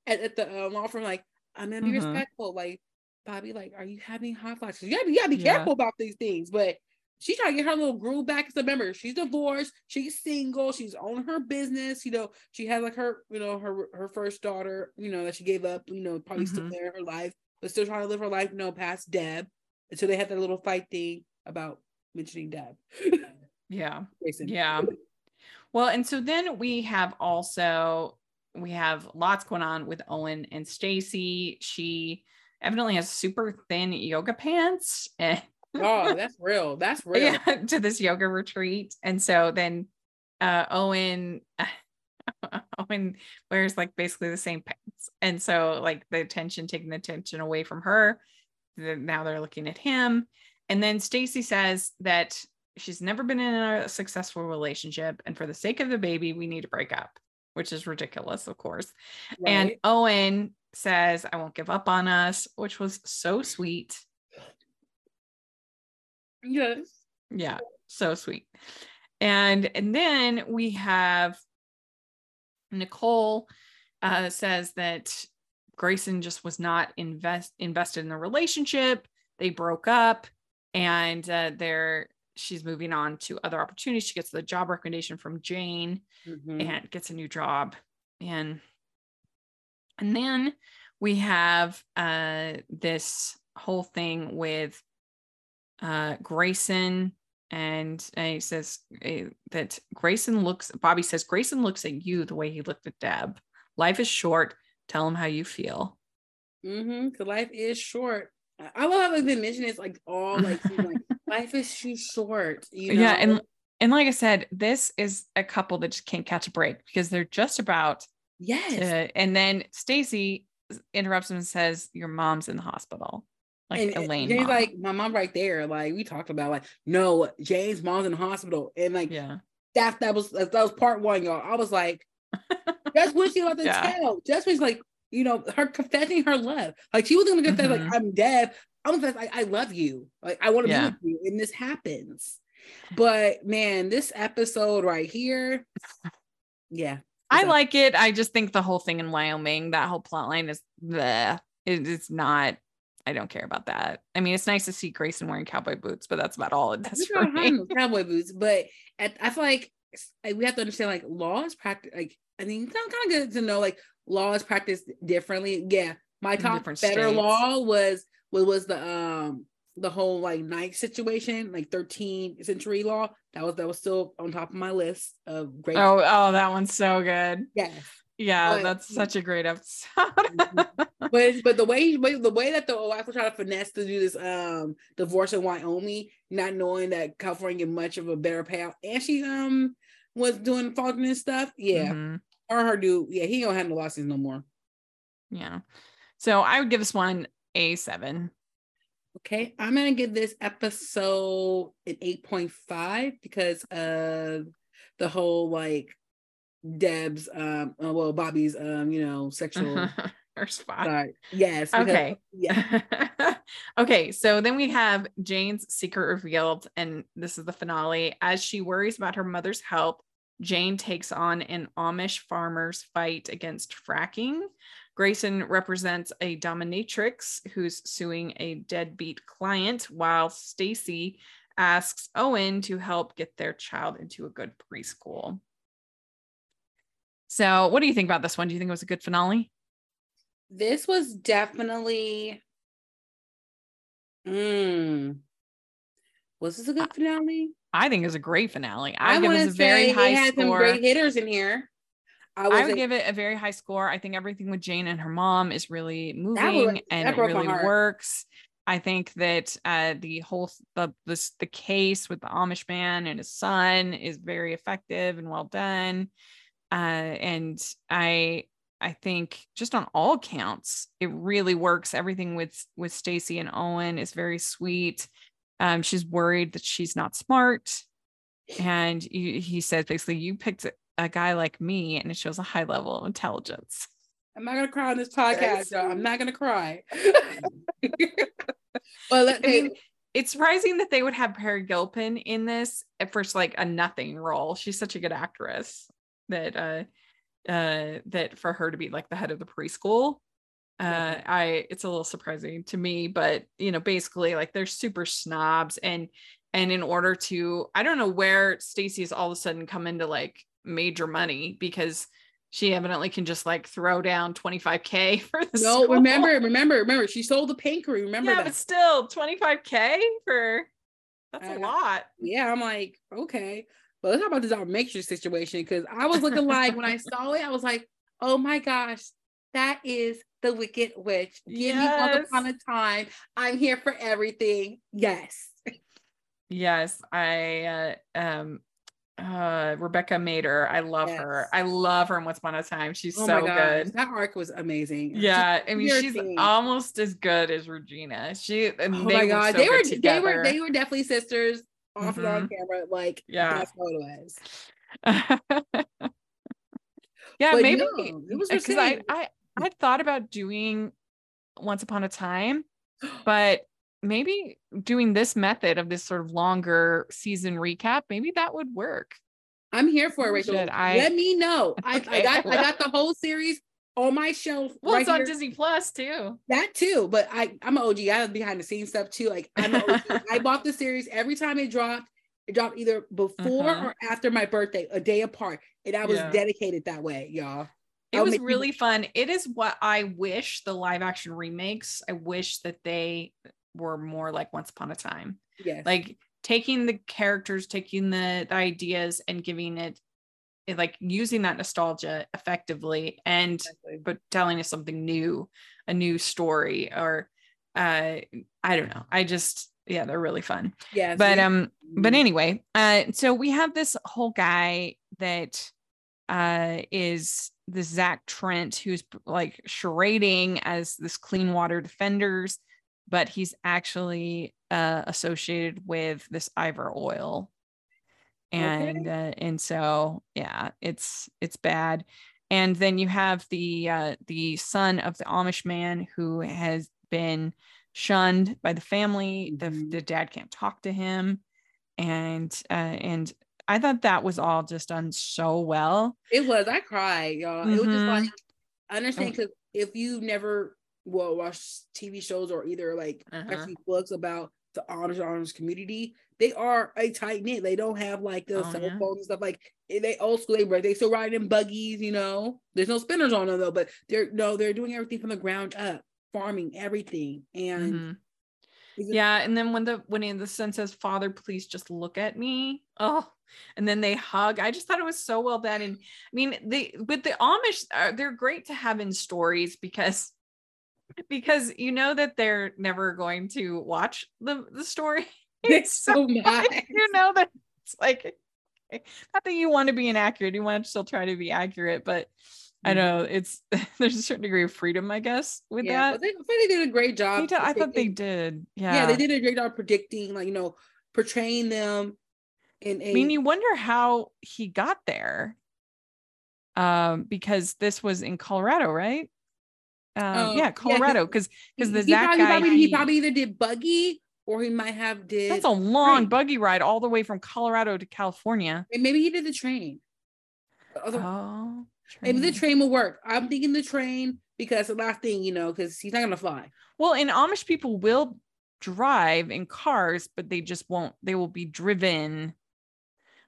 at, at the um, law firm, like, I'm gonna be Mhm. respectful. Like, Bobby, like, are you having hot flashes? You gotta, you gotta be Yeah. careful about these things. But she's trying to get her little groove back. Because remember, she's divorced, she's single, she's on her business, you know, she had like her, you know, her her first daughter, you know, that she gave up, you know, probably still Mhm. there in her life, but still trying to live her life, you know, past Deb. And so they had that little fight thing about mentioning Deb. Yeah. Grayson. Yeah. Well, and so then we have also we have lots going on with Owen and Stacy. She evidently has super thin yoga pants and Oh, that's real. That's real. yeah, to this yoga retreat. And so then uh Owen Owen wears like basically the same pants. And so like the attention taking the attention away from her. Now they're looking at him. And then Stacy says that she's never been in a successful relationship and for the sake of the baby we need to break up, which is ridiculous, of course. And Owen says, I won't give up on us, which was so sweet. yes. Yeah, so sweet. And and then we have Nicole uh, says that Grayson just was not invest invested in the relationship. They broke up, and uh, they're she's moving on to other opportunities. She gets the job recommendation from Jane Mhm. and gets a new job and and then we have uh this whole thing with uh grayson and uh, he says uh, that grayson looks bobby says grayson looks at you the way he looked at deb life is short tell him how you feel Mm-hmm. Cause life is short. I- love how like, they mention it's like all like, like life is too short. You know? yeah and and like i said this is a couple that just can't catch a break because they're just about yes, to, and then stacy interrupts him and says your mom's in the hospital like and elaine Jane's mom. like my mom right there. Like we talked about, like no, Jane's mom's in the hospital, and like yeah that that was that was part one, y'all. I was like, that's what she about to Yeah. tell. Just was like, you know, her confessing her love. Like she wasn't gonna confess, Mhm. like I'm dead. I'm gonna I, I love you. Like I want to Yeah. be with you, and this happens. But man, this episode right here, yeah, I like it. I just think the whole thing in Wyoming, that whole plot line is the it, it's not. I don't care about that. I mean, it's nice to see Grayson wearing cowboy boots, but that's about all it does for trying to hide me. cowboy boots, but at, I feel like, like we have to understand like law is practice. Like I mean, it's kind of good to know like law is practiced differently. Yeah, my top better states. law was was was the um the whole like knife situation, like 13th century law. That was that was still on top of my list of great. Oh, oh, that one's so good. yes. Yeah, But- that's such a great episode. but but the way the way that the wife was trying to finesse to do this um divorce in Wyoming, not knowing that California get much of a better payout, and she um was doing and stuff. Yeah, Mhm. or her dude. Yeah, he don't have no losses no more. Yeah. So I would give this one a seven. Okay, I'm gonna give this episode an eight point five because of the whole like Deb's um uh, well Bobby's um you know sexual spot. Yes. because- Okay. Yeah. okay, so then we have Jane's secret revealed, and this is the finale. As she worries about her mother's health, Jane takes on an Amish farmer's fight against fracking. Grayson represents a dominatrix who's suing a deadbeat client, while Stacy asks Owen to help get their child into a good preschool. So, what do you think about this one? Do you think it was a good finale? this was definitely mm, was this a good finale I think it was a great finale. I, I want this to a very high it had some great hitters in here I, I would give it a very high score. I think everything with Jane and her mom is really moving and it really works. I think that uh, the whole the this the case with the Amish man and his son is very effective and well done. Uh, and I I think just on all counts, it really works. Everything with with Stacy and Owen is very sweet. Um, she's worried that she's not smart, and he, he says basically, "You picked a guy like me, and it shows a high level of intelligence." I'm not gonna cry on this podcast, y'all. I'm not gonna cry. well, I mean, it's surprising that they would have Peri Gilpin in this at first, like a nothing role. She's such a good actress that uh uh that for her to be like the head of the preschool uh i it's a little surprising to me but you know basically like they're super snobs and and in order to i don't know where stacy's all of a sudden come into like major money because she evidently can just like throw down 25k for the no school. remember remember remember she sold the painkery remember yeah that. but still 25k for that's a lot yeah i'm like okay but let's talk about this our mixture situation because I was looking like when I saw it, I was like, oh my gosh, that is the Wicked Witch. Give yes. me once upon a time. I'm here for everything. Yes. Yes, I uh, um uh Rebecca Mader. I love yes. her. I love her in Once Upon a Time. She's oh so good. That arc was amazing. Yeah, I mean she's almost as good as Regina. She oh my god, so they were they were they were definitely sisters off mm-hmm. and on camera. Like, yeah, that's how it was. yeah, but maybe it was because I, I I thought about doing Once Upon a Time, but maybe doing this method of this sort of longer season recap, maybe that would work. I'm here for it, Rachel. I... Let me know. Okay. I, I got I got the whole series on my shelf. Well, right it's on Disney Plus too. That too, but I I'm an OG. I have behind the scenes stuff too. Like I'm I bought the series every time it dropped. It dropped either before uh-huh. or after my birthday, a day apart, and I was yeah. dedicated that way, y'all. It was really fun. It is what I wish the live action remakes. I wish that they were more like Once Upon a Time. Yes. Like taking the characters, taking the, the ideas, and giving it like using that nostalgia effectively and exactly. but telling us something new a new story or uh i don't know i just yeah they're really fun yeah but yeah. um but mm-hmm. anyway uh so we have this whole guy that uh is the zach trent who's like charading as this clean water defenders but he's actually uh associated with this ivor oil and okay. uh, and so yeah it's it's bad and then you have the uh, the son of the amish man who has been shunned by the family mm-hmm. the, the dad can't talk to him and uh, and i thought that was all just done so well it was i cried y'all mm-hmm. it was just mm-hmm. like i understand because if you've never well watch tv shows or either like uh-huh. actually books about the Amish Amish community, they are a tight knit. They don't have like the oh, cell yeah. phones and stuff. Like they old school labor. They still ride in buggies. You know, there's no spinners on them though. But they're no, they're doing everything from the ground up, farming everything. And mm-hmm. yeah, and then when the when the son says, "Father, please just look at me," oh, and then they hug. I just thought it was so well done. And I mean, the but the Amish, uh, they're great to have in stories because because you know that they're never going to watch the the story. It's so much. You know that it's like not that you want to be inaccurate, you want to still try to be accurate, but I mm-hmm. know it's there's a certain degree of freedom, I guess, with that yeah, that. They, they did a great job. I thought they did. Yeah. Yeah, they did a great job predicting, like, you know, portraying them in a... I mean, you wonder how he got there. Um, because this was in Colorado, right? Um, yeah, Colorado, because yeah, because the he Zach probably, guy, probably, he probably either did buggy or he might have did. That's a long train. buggy ride all the way from Colorado to California. And maybe he did the train. Other, oh, train. maybe the train will work. I'm thinking the train because the last thing you know, because he's not gonna fly. Well, and Amish people will drive in cars, but they just won't. They will be driven,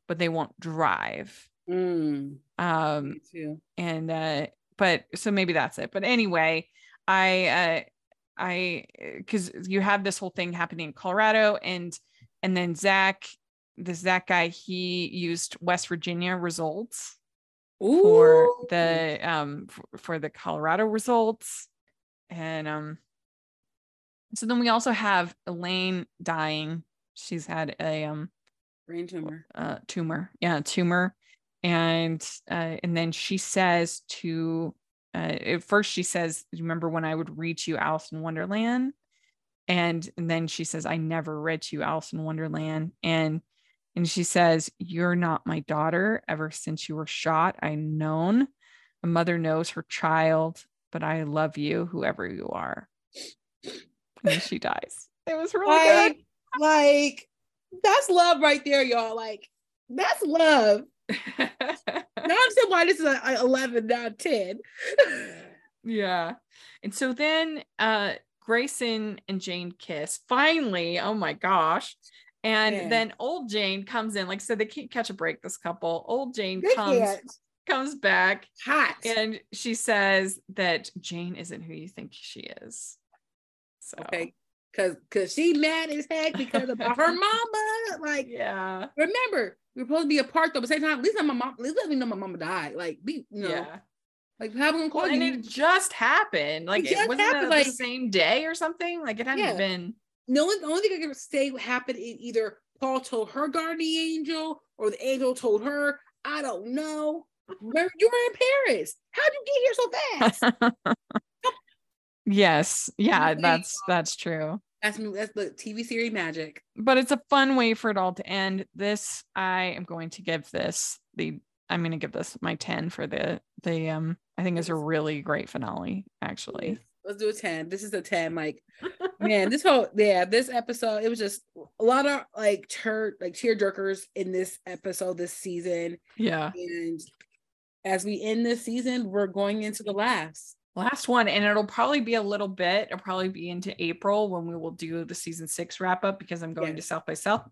but they won't drive. Mm, um, and uh, but so maybe that's it. But anyway, I uh I because you have this whole thing happening in Colorado and and then Zach, this Zach guy, he used West Virginia results for the um for, for the Colorado results. And um so then we also have Elaine dying. She's had a um brain tumor. uh tumor. Yeah, tumor. And uh and then she says to uh at first she says, remember when I would read to you Alice in Wonderland? And, and then she says, I never read to you Alice in Wonderland. And and she says, You're not my daughter. Ever since you were shot, I known. A mother knows her child, but I love you, whoever you are. And she dies. It was really Like, like that's love right there, y'all. Like that's love. Now I understand why this is a, a 11, not 10. yeah. And so then uh Grayson and Jane kiss. Finally, oh my gosh. And Yeah. then old Jane comes in. Like I said, they can't catch a break, this couple. Old Jane They comes can't. comes back Hot. and she says that Jane isn't who you think she is. So Okay. Cause cause she mad as heck because about her mama. Like yeah. remember, we're supposed to be apart though, but same time, at least my mom, at least let me know my mama died. Like be you know, Yeah. like have them call Well, and you. it just happened. Like it just wasn't happened, it like- the same day or something. Like it hadn't Yeah. been. No only, the only thing I can say happened is either Paul told her guardian angel or the angel told her. I don't know. Remember, you were in Paris. How'd you get here so fast? yes. Yeah, that's that's true. That's that's the TV series magic. But it's a fun way for it all to end. This I am going to give this the I'm going to give this my 10 for the the um I think it's a really great finale actually. Let's do a 10. This is a 10. Like, man, this whole yeah, this episode, it was just a lot of like tear like tear jerkers in this episode this season. Yeah. And as we end this season, we're going into the last. Last one and it'll probably be a little bit it'll probably be into april when we will do the season six wrap up because i'm going to south by south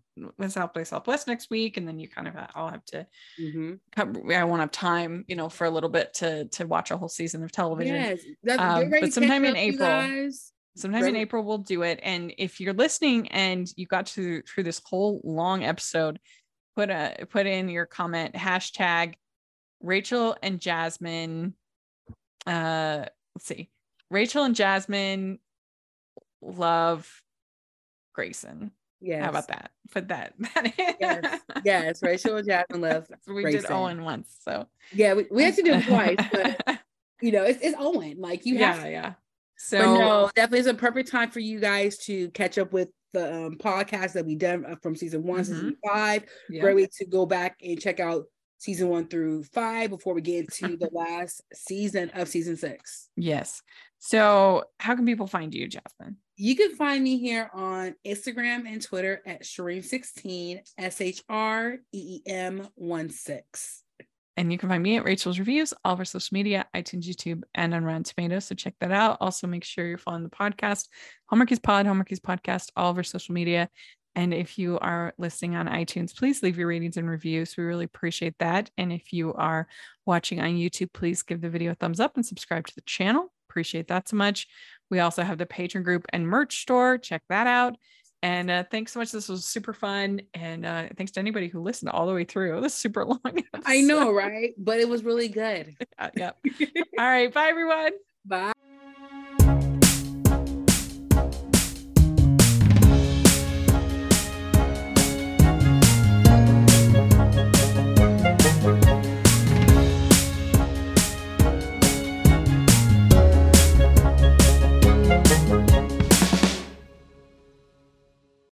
south by southwest next week and then you kind of i'll have to Mhm. i won't have time you know for a little bit to to watch a whole season of television Yes. That's, Um, but sometime in April. sometime in april we'll do it and if you're listening and you got to through this whole long episode put a put in your comment hashtag rachel and jasmine uh let's see rachel and jasmine love grayson Yeah. how about that put that, that in. Yes. Yes. Rachel and Jasmine love. So we did Grayson. owen once so Yeah, we, we actually did it twice, but you know, it's, it's Owen. Like you have yeah to. yeah But so no, definitely is a perfect time for you guys to catch up with the um, podcast that we done uh, from season one, season five. yeah. Great way to go back and check out season one through five before we get into the last season of season six. yes so how can people find you jasmine You can find me here on Instagram and Twitter at Shreem16, S H R E E M 1 6. And you can find me at Rachel's Reviews, all of our social media, iTunes, YouTube, and on Rotten Tomatoes. So check that out. Also, make sure you're following the podcast, Hallmarkies Pod, Hallmarkies Podcast, all of our social media. And if you are listening on iTunes, please leave your ratings and reviews. We really appreciate that. And if you are watching on YouTube, please give the video a thumbs up and subscribe to the channel. Appreciate that so much. We also have the Patreon group and merch store. Check that out. And uh, thanks so much. This was super fun. And uh, thanks to anybody who listened all the way through. This is super long. I know, right? But it was really good. Uh, yep. All right. Bye, everyone. Bye.